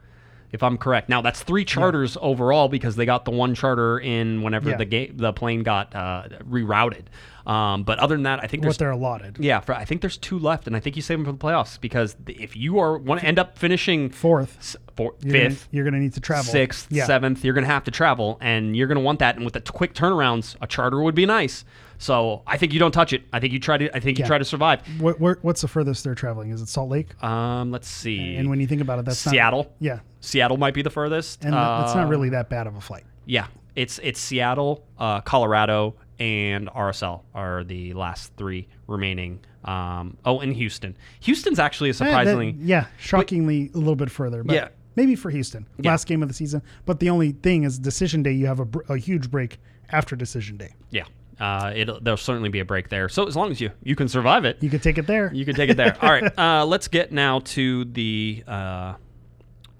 if I'm correct. Now that's three charters overall because they got the one charter in whenever Yeah. the game the plane got uh, rerouted. Um, but other than that, I think what there's they're allotted. yeah, for, I think there's two left, and I think you save them for the playoffs because if you are want to end up finishing Fourth, s- four, you're gonna, fifth, you're gonna need to travel. sixth, yeah. seventh, you're going to have to travel, and you're going to want that. And with the quick turnarounds, a charter would be nice. So I think you don't touch it. I think you try to. I think you Yeah. try to survive. What, where, what's the furthest they're traveling? Is it Salt Lake? Um, let's see. And when you think about it, that's Seattle. Not, yeah, Seattle might be the furthest. and it's not Uh, really that bad of a flight. Yeah, it's it's Seattle, uh, Colorado, and RSL are the last three remaining. Um, oh, and Houston. Houston's actually a Eh, that- surprisingly. yeah, shockingly a little bit further. But Yeah. maybe for Houston, Yeah. last game of the season. But the only thing is, decision day, you have a, br- a huge break after decision day. Yeah, uh, it'll, there'll certainly be a break there. So as long as you you can survive it, You can take it there. you can take it there. All right, *laughs* uh, let's get now to the. Uh,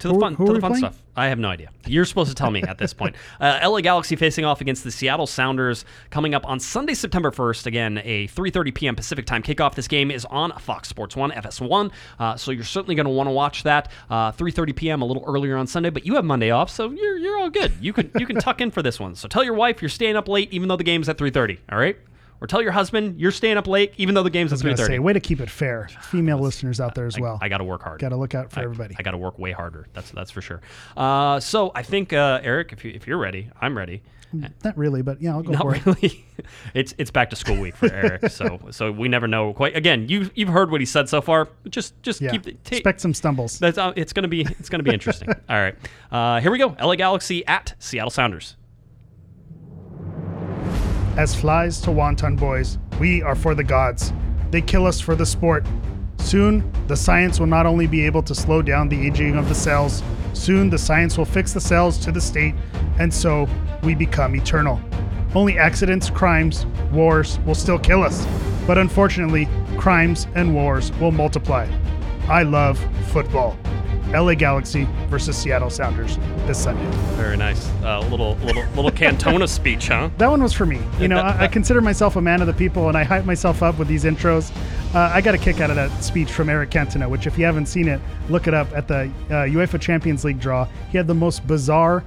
to the Who- fun, who to the fun playing? stuff. I have no idea. You're supposed to tell me at this point. *laughs* Uh, LA Galaxy facing off against the Seattle Sounders coming up on Sunday, September 1st. Again, a 3:30 p.m. Pacific time kickoff. This game is on Fox Sports One, FS1. Uh, so you're certainly going to want to watch that. Uh, 3:30 p.m. a little earlier on Sunday, but you have Monday off, so you're you're all good. You can you can tuck in for this one. So tell your wife you're staying up late, even though the game's at 3:30. All right. Or tell your husband you're staying up late, even though the game's at I 3:30. say, way to keep it fair. *sighs* Female listeners out there as well. I got to work hard. Got to look out for I- everybody. I got to work way harder. That's that's for sure. Uh, so I think uh, Eric, if you if you're ready, I'm ready. Not really, but yeah, I'll go Not for it. *laughs* really. it's it's back to school week for *laughs* Eric. So so we never know quite. Again, you you've heard what he said so far. Just just Yeah, keep the expect some stumbles. that's uh, it's gonna be it's gonna be interesting. *laughs* All right, uh, here we go. LA Galaxy at Seattle Sounders. As flies to wanton boys, we are for the gods. They kill us for the sport. Soon, the science will not only be able to slow down the aging of the cells, soon the science will fix the cells to the state, and so we become eternal. Only accidents, crimes, wars will still kill us, but unfortunately, crimes and wars will multiply. I love football. LA Galaxy versus Seattle Sounders this Sunday. Very nice. Uh, little little little Cantona *laughs* speech, huh? That one was for me. You know, I, I consider myself a man of the people, and I hype myself up with these intros. Uh, I got a kick out of that speech from Eric Cantona, which, if you haven't seen it, look it up at the uh, UEFA Champions League draw. He had the most bizarre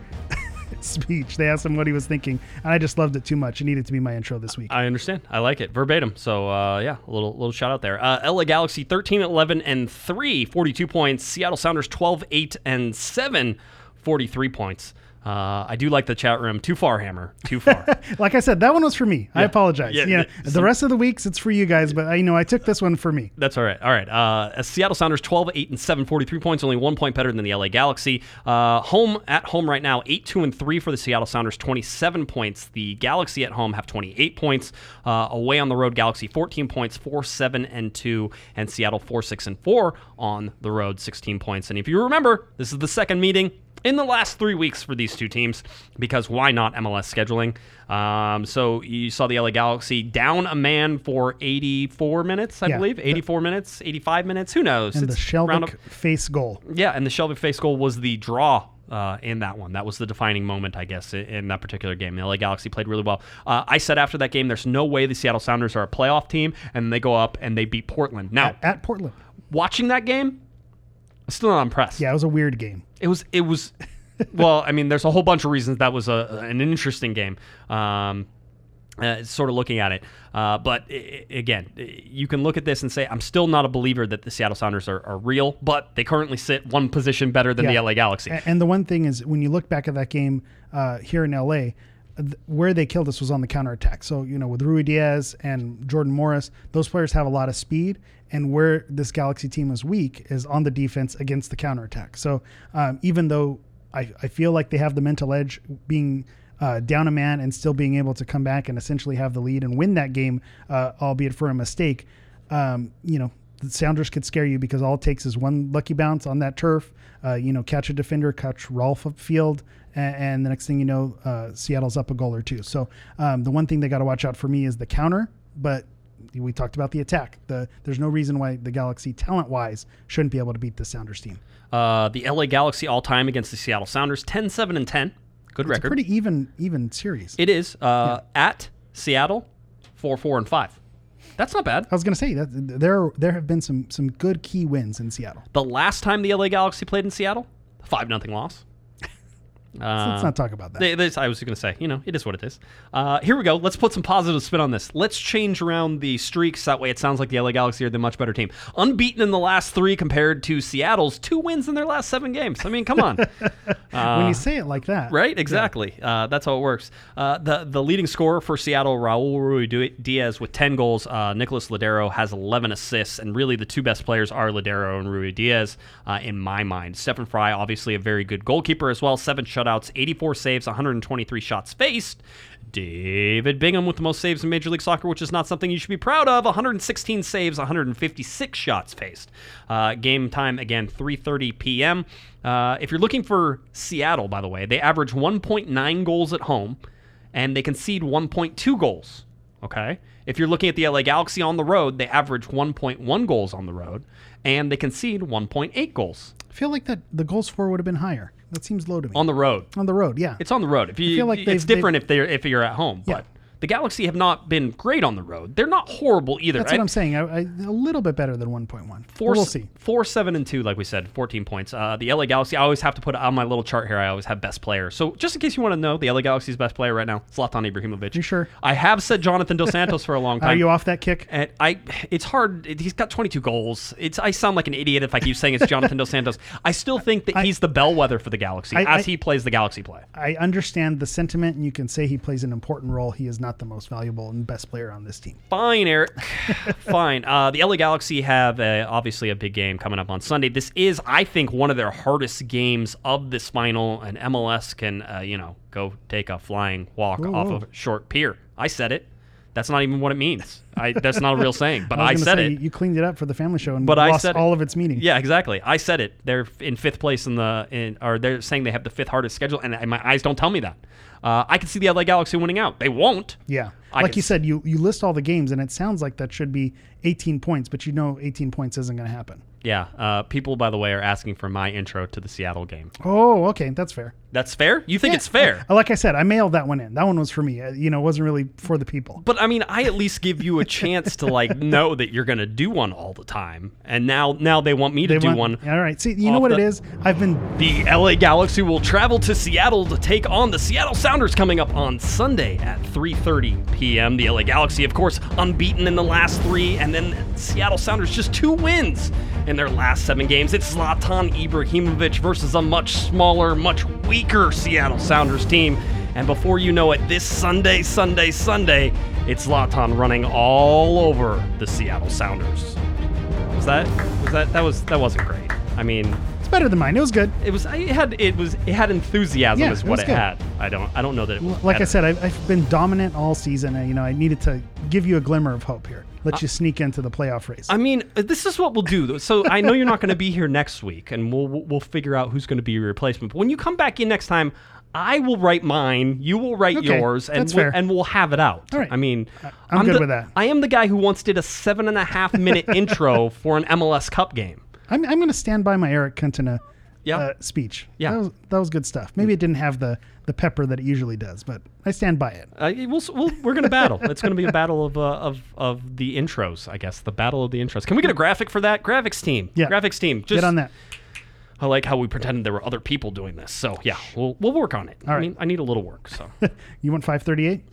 speech. They asked him what he was thinking, and I just loved it too much. It needed to be my intro this week. I understand. I like it verbatim. So uh, yeah, a little little shout out there. Uh, LA Galaxy 13 11 and 3, 42 points. Seattle Sounders 12 8 and 7, 43 points. Uh, I do like the chat room. Too far, Hammer. Too far. *laughs* like I said, that one was for me. I apologize. Yeah, Yeah, th- the some- rest of the weeks it's for you guys, but I you know I took this one for me. That's all right. All right. Uh, Seattle Sounders 12, 8, and 7, 43 points, only one point better than the LA Galaxy. Uh, home at home right now, 8, 2, and 3 for the Seattle Sounders, 27 points. The Galaxy at home have 28 points. Uh, away on the road, Galaxy 14 points, 4, 7, and 2, and Seattle 4, 6, and 4 on the road, 16 points. And if you remember, this is the second meeting in the last three weeks for these two teams because why not MLS scheduling? Um, so you saw the LA Galaxy down a man for 84 minutes, I Yeah. believe, 84 minutes, 85 minutes, who knows? And the It's round Skjelvik face goal. yeah, and the Skjelvik face goal was the draw. Uh, in that one, that was the defining moment, I guess, in, that particular game. The LA Galaxy played really well. Uh, I said after that game, there's no way the Seattle Sounders are a playoff team, and they go up and they beat Portland. Now, At, at Portland. watching that game, I'm still not impressed. Yeah, it was a weird game. It was. It was. *laughs* well, I mean, there's a whole bunch of reasons that was a, an interesting game. Um, uh, sort of looking at it, uh, but again, you can look at this and say, I'm still not a believer that the Seattle Sounders are, are real, but they currently sit one position better than the LA Galaxy. And the one thing is, when you look back at that game uh, here in LA, where they killed us was on the counterattack. So, you know, with Ruidíaz and Jordan Morris, those players have a lot of speed. And where this Galaxy team is weak is on the defense against the counterattack. So, um, even though I, I feel like they have the mental edge being uh, down a man and still being able to come back and essentially have the lead and win that game, uh, albeit for a mistake, um, you know, the Sounders could scare you because all it takes is one lucky bounce on that turf. Uh, you know, catch a defender, catch Rolf upfield, and, and the next thing you know, uh, Seattle's up a goal or two. So um, the one thing they got to watch out for me is the counter, but we talked about the attack. The there's no reason why the Galaxy, talent wise, shouldn't be able to beat the Sounders team. Uh, the LA Galaxy all time against the Seattle Sounders, 10 7 and 10. Good It's a record. pretty even even series. it is. Uh, At Seattle, 4 4 and 5. That's not bad. I was gonna say that there there have been some some good key wins in Seattle. The last time the LA Galaxy played in Seattle, Five nothing loss. Let's not talk about that. They, I was going to say, you know, it is what it is. Uh, here we go. Let's put some positive spin on this. Let's change around the streaks. That way, it sounds like the LA Galaxy are the much better team. Unbeaten in the last three compared to Seattle's two wins in their last seven games. I mean, come on. *laughs* when you say it like that, Right, exactly. Uh, that's how it works. Uh, the the leading scorer for Seattle, Raul Ruidíaz, with ten goals. Uh, Nicolás Lodeiro has eleven assists, and really the two best players are Ladero and Ruidíaz, uh, in my mind. Stefan Frei, obviously a very good goalkeeper as well. Seven shutouts, saves, one hundred and twenty-three shots faced. David Bingham with the most saves in Major League Soccer, which is not something you should be proud of. 116 saves, 156 shots faced. Uh, game time again, 3:30 p.m. Uh, if you're looking for Seattle, by the way, they average 1.9 goals at home, and they concede 1.2 goals. Okay. If you're looking at the LA Galaxy on the road, they average 1.1 goals on the road, and they concede 1.8 goals I feel like that the goals for would have been higher. That seems low to me. on the road. On the road, yeah. It's on the road. If you, feel like it's different if they're if you're at home, Yeah. but the Galaxy have not been great on the road. They're not horrible either. That's what I'm saying. I, I, a little bit better than 1.1. Four, we'll see. Four, seven, and two, like we said, 14 points. Uh, the LA Galaxy, I always have to put on my little chart here. I always have best player. So just in case you want to know, the LA Galaxy's best player right now, is Zlatan Ibrahimovic. You sure? I have said Jonathan Dos Santos for a long *laughs* time. Are you off that kick? And I, it's hard. He's got 22 goals. It's I sound like an idiot if I keep saying it's Jonathan Dos Santos. I still think that he's the bellwether for the Galaxy I- as I- he plays the Galaxy play. I understand the sentiment, and you can say he plays an important role. He is not the most valuable and best player on this team. Fine, Eric. *laughs* Fine. Uh, the LA Galaxy have uh, obviously a big game coming up on Sunday. This is, I think, one of their hardest games of this final, and MLS can, uh, you know, go take a flying walk Whoa, off whoa. of a short pier. I said it. That's not even what it means. I, that's not a real saying, *laughs* but I, I, said say, it. You cleaned it up for the family show and But I lost said it. all of its meaning. Yeah, exactly. I said it. They're in fifth place in the, in, or they're saying they have the fifth hardest schedule, and I- my eyes don't tell me that. Uh, I can see the LA Galaxy winning out. They won't. Yeah. I like you said, you, you list all the games, and it sounds like that should be 18 points, but you know 18 points isn't going to happen. Yeah. Uh, people, by the way, are asking for my intro to the Seattle game. Oh, okay. That's fair. That's fair. You think Yeah. it's fair? Uh, Like I said, I mailed that one in. That one was for me. Uh, you know, it wasn't really for the people. But I mean, I at least give you a chance to like *laughs* know that you're gonna do one all the time, and now now they want me to They do want- one. All right. See, you know what it the- is? I've been The LA Galaxy will travel to Seattle to take on the Seattle Sounders coming up on Sunday at 3:30 p.m. The LA Galaxy, of course, unbeaten in the last three, and then Seattle Sounders just two wins in their last seven games. It's Zlatan Ibrahimovic versus a much smaller, much weaker Seattle Sounders team. And before you know it, this Sunday, Sunday, Sunday, it's Zlatan running all over the Seattle Sounders. Was that was that that was that wasn't great. I mean, it's better than mine. It was good. it was it had it was it had enthusiasm Yeah, is it what it good. had. I don't I don't know that it was Like I said, I've, I've been dominant all season. And, you know, I needed to give you a glimmer of hope here. Let you sneak into the playoff race. I mean, uh, this is what we'll do. So I know you're not going to be here next week, and we'll we'll figure out who's going to be your replacement. But when you come back in next time, I will write mine. You will write Okay, yours, and that's we'll, fair. and we'll have it out. All right. I mean, I'm good the- with that. I am the guy who once did a seven and a half minute *laughs* intro for an MLS Cup game. I'm, I'm going to stand by my Eric Cantona Yeah. uh, speech. Yeah. That was, that was good stuff. Maybe it didn't have the, the pepper that it usually does, but I stand by it. Uh, we'll, we'll, we're going to battle. It's going to be a battle of, uh, of of the intros, I guess. The battle of the intros. Can we get a graphic for that? Graphics team. Yeah. Graphics team. Just Get on that. I like how we pretended there were other people doing this. So yeah, we'll we'll work on it. I right. mean, I need a little work. So *laughs* You want 538?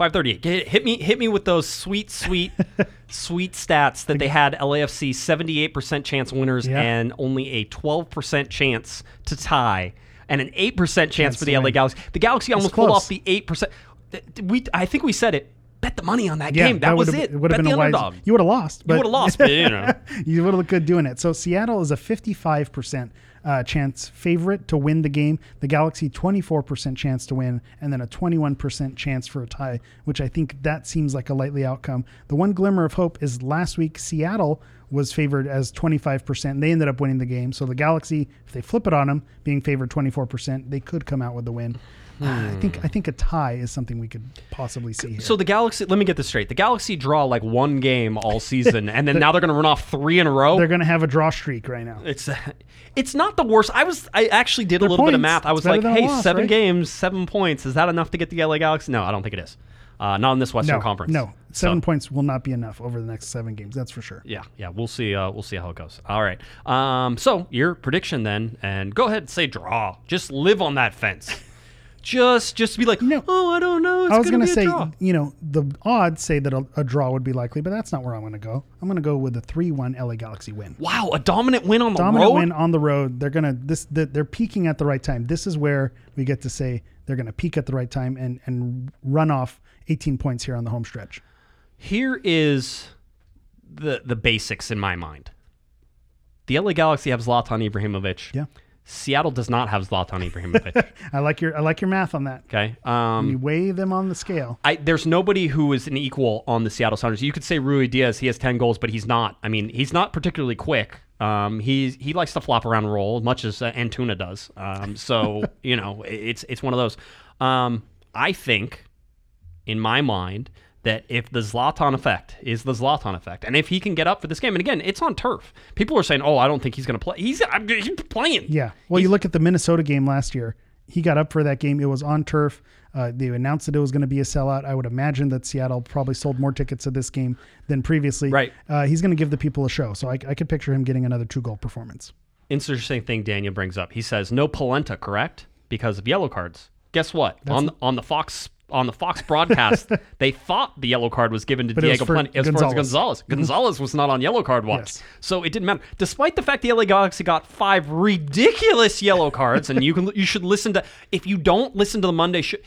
Five thirty eight. Hit me hit me with those sweet sweet *laughs* sweet stats that they had. LAFC seventy eight percent chance winners Yeah. and only a twelve percent chance to tie. And an eight percent chance for the LA. Galaxy. The Galaxy almost pulled off the eight percent. We, I think we said it. Bet the money on that Yeah, game. That, was it. It would have been the a wise. underdog. You would have lost. You would have lost, *laughs* but you know. you would have looked good doing it. So Seattle is a 55% uh, chance favorite to win the game. The Galaxy 24% chance to win, and then a 21% chance for a tie, which I think that seems like a likely outcome. The one glimmer of hope is last week Seattle was favored as 25%. And they ended up winning the game. So the Galaxy, if they flip it on them, being favored 24%, they could come out with the win. I think I think a tie is something we could possibly see here. So the Galaxy, let me get this straight. The Galaxy draw like one game all *laughs* season, and then now they're going to run off three in a row. they're going to have a draw streak right now. It's it's not the worst. I was I actually did a They're little bit of math. I was like, hey, loss, seven right? games, seven points. Is that enough to get the LA Galaxy? No, I don't think it is. Uh, not in this Western no, Conference. no, seven So- points will not be enough over the next seven games. That's for sure. Yeah, yeah, we'll see. Uh, we'll see how it goes. All right. Um, so your prediction then, and go ahead and say draw. Just live on that fence. Just, just to be like, know, oh, I don't know. It's I was going to say, draw. you know, the odds say that a, a draw would be likely, but that's not where I'm going to go. I'm going to go with a three-one LA Galaxy win. Wow, a dominant win on the Dominant road. win on the road. They're gonna this. The, they're peaking at the right time. This is where we get to say they're gonna peak at the right time and and run off 18 points here on the home stretch. Here is the the basics in my mind. The LA Galaxy have Zlatan Ibrahimovic. Yeah, Seattle does not have Zlatan Ibrahimovic. *laughs* I like your I like your math on that. okay. Um, You weigh them on the scale. I, there's nobody who is an equal on the Seattle Sounders. You could say Ruidíaz, he has 10 goals, but he's not. I mean, he's not particularly quick. Um, he's he likes to flop around and roll, much as uh, Antuna does. Um, so *laughs* you know, it's it's one of those. Um, I think, in my mind, that if the Zlatan effect is the Zlatan effect, and if he can get up for this game, and again, it's on turf. People are saying, "Oh, I don't think he's going to play." He's I'm, he's playing. Yeah. Well, you look at the Minnesota game last year. He got up for that game. It was on turf. Uh, they announced that it was going to be a sellout. I would imagine that Seattle probably sold more tickets to this game than previously. Right. Uh, he's going to give the people a show. So I, I could picture him getting another two goal performance. interesting thing Daniel brings up. He says no Polenta, correct? Because of yellow cards. Guess what? on on the Fox on the Fox broadcast, *laughs* they thought the yellow card was given to But Diego for Polenta. It was for Gonzalez. Gonzalez. Gonzalez mm-hmm. was not on yellow card watch, Yes. so it didn't matter. Despite the fact the LA Galaxy got five ridiculous yellow cards, and you can you should listen to if you don't listen to the Monday show.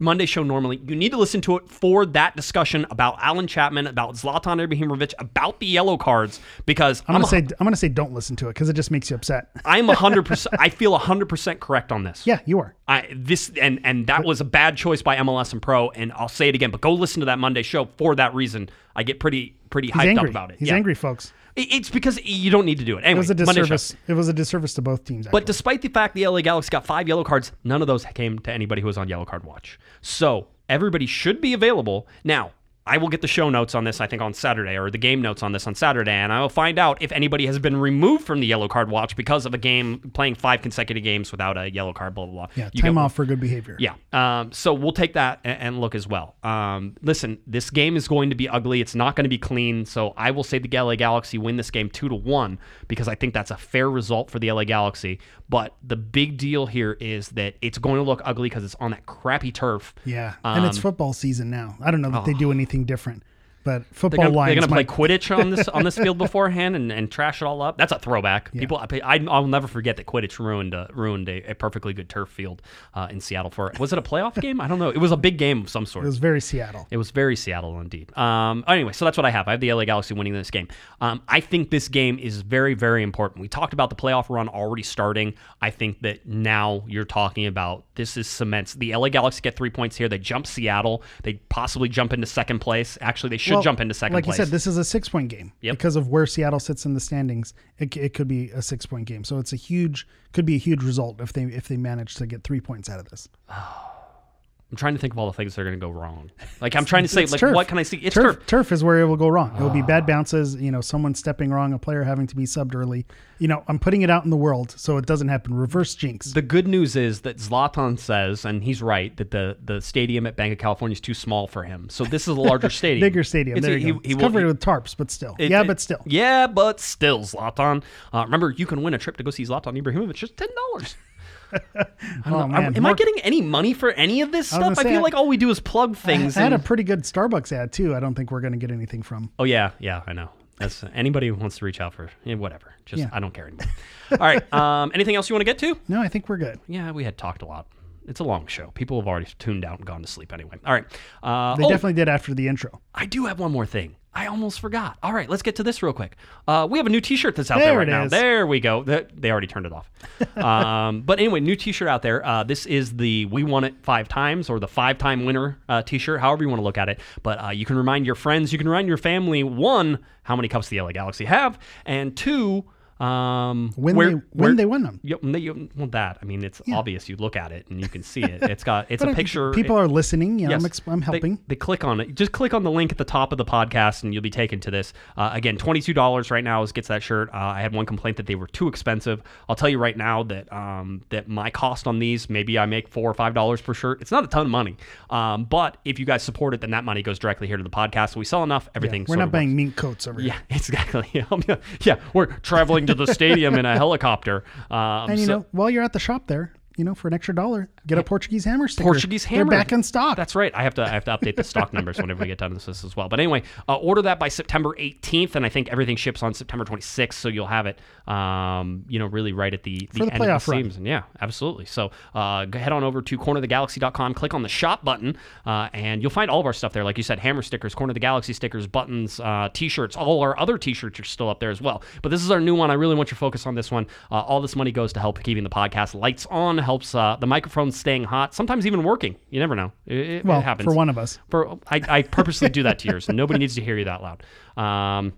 Monday show normally, you need to listen to it for that discussion about Alan Chapman, about Zlatan Ibrahimovic, about the yellow cards, because I'm, I'm, gonna a- say I'm gonna say don't listen to it because it just makes you upset. *laughs* I'm 100%, I feel 100% correct on this. yeah, you are. I this and and that was a bad choice by MLS and Pro, and I'll say it again. But go listen to that Monday show for that reason. I get pretty pretty hyped angry up about it. He's Yeah. angry, folks. It- It's because you don't need to do it. Anyway, It was a disservice. It was a disservice to both teams. But despite the fact the LA Galaxy got five yellow cards, none of those came to anybody who was on yellow card watch. So everybody should be available. Now, I will get the show notes on this, I think, on Saturday, or the game notes on this on Saturday, and I will find out if anybody has been removed from the yellow card watch because of a game playing five consecutive games without a yellow card, blah, blah, blah. yeah, You time get- off for good behavior. yeah. Um, so we'll take that and, and look as well. Um, listen, this game is going to be ugly. It's not going to be clean. So I will say the LA Galaxy win this game two to one because I think that's a fair result for the LA Galaxy. But the big deal here is that it's going to look ugly because it's on that crappy turf. Yeah, and it's Um, football season now. I don't know that they do anything different, but They're football gonna, lines they're gonna play Quidditch on this on this field *laughs* beforehand and, and trash it all up. That's a throwback. People, I, I, I'll never forget that Quidditch ruined uh, ruined a, a perfectly good turf field uh, in Seattle for was it a playoff *laughs* game? I don't know. It was a big game of some sort. It was very Seattle. It was very Seattle indeed. Um, anyway, so that's what I have. I have the LA Galaxy winning this game. Um, I think this game is very, very important. We talked about the playoff run already starting. I think that now you're talking about this is cements. The LA Galaxy get three points here. They jump Seattle. They possibly jump into second place. Actually, they should Well, jump into second like place. you said, this is a six point game Yep. because of where Seattle sits in the standings. It, it could be a six point game, so it's a huge could be a huge result if they if they manage to get three points out of this. *sighs* Oh, I'm trying to think of all the things that are going to go wrong. Like I'm trying to say, like turf. what can I see? It's turf, turf. turf is where it will go wrong. It will be Ah. bad bounces. You know, someone stepping wrong, a player having to be subbed early. You know, I'm putting it out in the world so it doesn't happen. Reverse jinx. The good news is that Zlatan says, and he's right, that the, the stadium at Banc of California is too small for him. So this is a larger *laughs* stadium, Bigger stadium. It's- there you he- go. he it's will- covered he- with tarps, but still. It- yeah, it- but still. Yeah, but still, Zlatan. Uh, remember, you can win a trip to go see Zlatan Ibrahimovic just ten dollars. *laughs* I don't Oh, know. man, Am I getting any money for any of this stuff? I, gonna feel I- like all we do is plug I, things. I had a pretty good Starbucks ad too. I don't think we're going to get anything from. oh yeah, yeah, I know. That's anybody who wants to reach out for yeah, whatever. Just Yeah. I don't care anymore. all right. *laughs* Um, anything else you want to get to? No, I think we're good. Yeah, we had talked a lot. It's a long show. People have already tuned out and gone to sleep anyway. All right. Uh, They oh, definitely did after the intro. I do have one more thing. I almost forgot. All right, let's get to this real quick. Uh, we have a new T-shirt that's out there, There right now. is. There we go. They already turned it off. *laughs* um, but anyway, new T-shirt out there. Uh, this is the "We Won It Five Times" or the five-time winner uh, T-shirt, however you want to look at it. But uh, you can remind your friends, you can remind your family, one, how many cups the LA Galaxy have, and two. Um, When where- they when where- they won them. Yep, they, you- well, that I mean, it's obvious. You look at it and you can see it. It's got it's *laughs* a picture. People it- are listening. Yeah, Yes. I'm, exp- I'm They- helping. They, click on it. Just click on the link at the top of the podcast, and you'll be taken to this. Uh, again, twenty two dollars right now is gets that shirt. Uh, I had one complaint that they were too expensive. I'll tell you right now that um, that my cost on these, maybe I make four or five dollars per shirt. It's not a ton of money, um, but if you guys support it, then that money goes directly here to the podcast. So we sell enough, everything. We're not buying works. mink coats over Yeah, *laughs* exactly. *laughs* yeah, we're traveling to the stadium in a helicopter. Um, And you so- know, while you're at the shop there, you know, for an extra dollar, get a Portuguese hammer sticker. Portuguese hammer. They're back in stock. That's right. I have to I have to update the stock numbers whenever we get done with this as well. But anyway, uh, order that by September 18th, and I think everything ships on September 26th, so you'll have it, um, you know, really right at the, the the end of the run. season. Yeah, absolutely. So uh, head on over to cornerthegalaxy.com, click on the shop button, uh, and you'll find all of our stuff there. Like you said, hammer stickers, Corner of the Galaxy stickers, buttons, uh, t-shirts. All our other t-shirts are still up there as well. But this is our new one. I really want you to focus on this one. Uh, all this money goes to help keeping the podcast lights on, helps uh, the microphone staying hot, sometimes even working. You never know. It, it- well, happens. for one of us. For I, I purposely do that to yours. Nobody needs to hear you that loud. Um,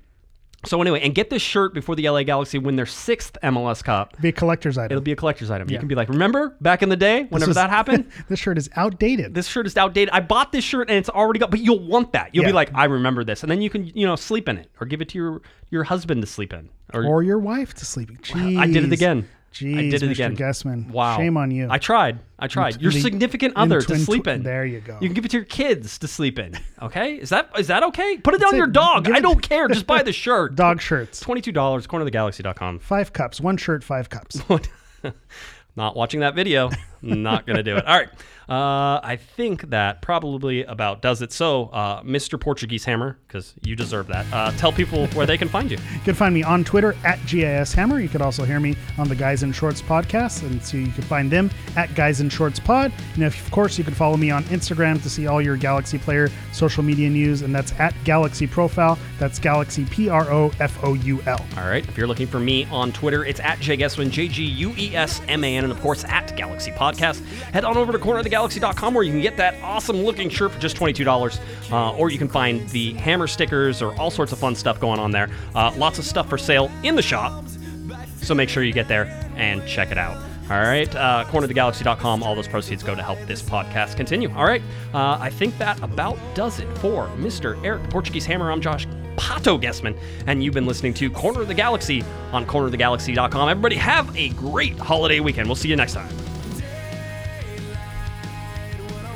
so anyway, and get this shirt before the LA Galaxy win their sixth MLS Cup. Be a collector's item. It'll be a collector's item. You can be like, remember back in the day whenever was- that *laughs* happened? this shirt is outdated. this shirt is outdated. I bought this shirt and it's already got, but you'll want that. You'll be like, I remember this, and then you can, you know, sleep in it or give it to your your husband to sleep in. Or, or your wife to sleep. Jeez. I did it again. Jeez, I did it Mr. again. Guessman. Wow. Shame on you. I tried. I tried. Your the- significant other to sleep tw- in. there you go. You can give it to your kids to sleep in. *laughs* Okay? Is that is that okay? Put it on it. your dog. Give I don't care. Just buy the *laughs* shirt. Dog shirts. Twenty-two dollars. Cornerthegalaxy.com. Five cups. One shirt, five cups. *laughs* Not watching that video. Not gonna do it. All right. Uh, I think that probably about does it. So, uh, Mr. Portuguese Hammer, because you deserve that. Uh, tell people where they can find you. You can find me on Twitter at GIS Hammer. You could also hear me on the Guys in Shorts podcast, and so you can find them at Guys in Shorts Pod. And if, of course, you can follow me on Instagram to see all your Galaxy Player social media news, and that's at Galaxy Profoul. That's Galaxy P R O F O U L. All right. If you're looking for me on Twitter, it's at Jay Guessman, J G U E S M A N, and of course at Galaxy Podcast. Head on over to cornerofthegalaxy.com where you can get that awesome looking shirt for just $22. Uh, or you can find the hammer stickers or all sorts of fun stuff going on there. Uh, lots of stuff for sale in the shop. So make sure you get there and check it out. All right, uh, cornerthegalaxy.com. All those proceeds go to help this podcast continue. All right, uh, I think that about does it for Mr. Eric Portuguese Hammer. I'm Josh Pato Guessman, and you've been listening to Corner of the Galaxy on cornerofthegalaxy.com. Everybody have a great holiday weekend. We'll see you next time.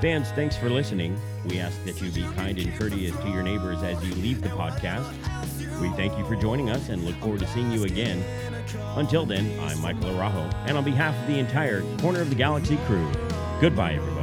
Fans, thanks for listening. We ask that you be kind and courteous to your neighbors as you leave the podcast. We thank you for joining us and look forward to seeing you again. Until then, I'm Michael Arajo, and on behalf of the entire Corner of the Galaxy crew, goodbye, everybody.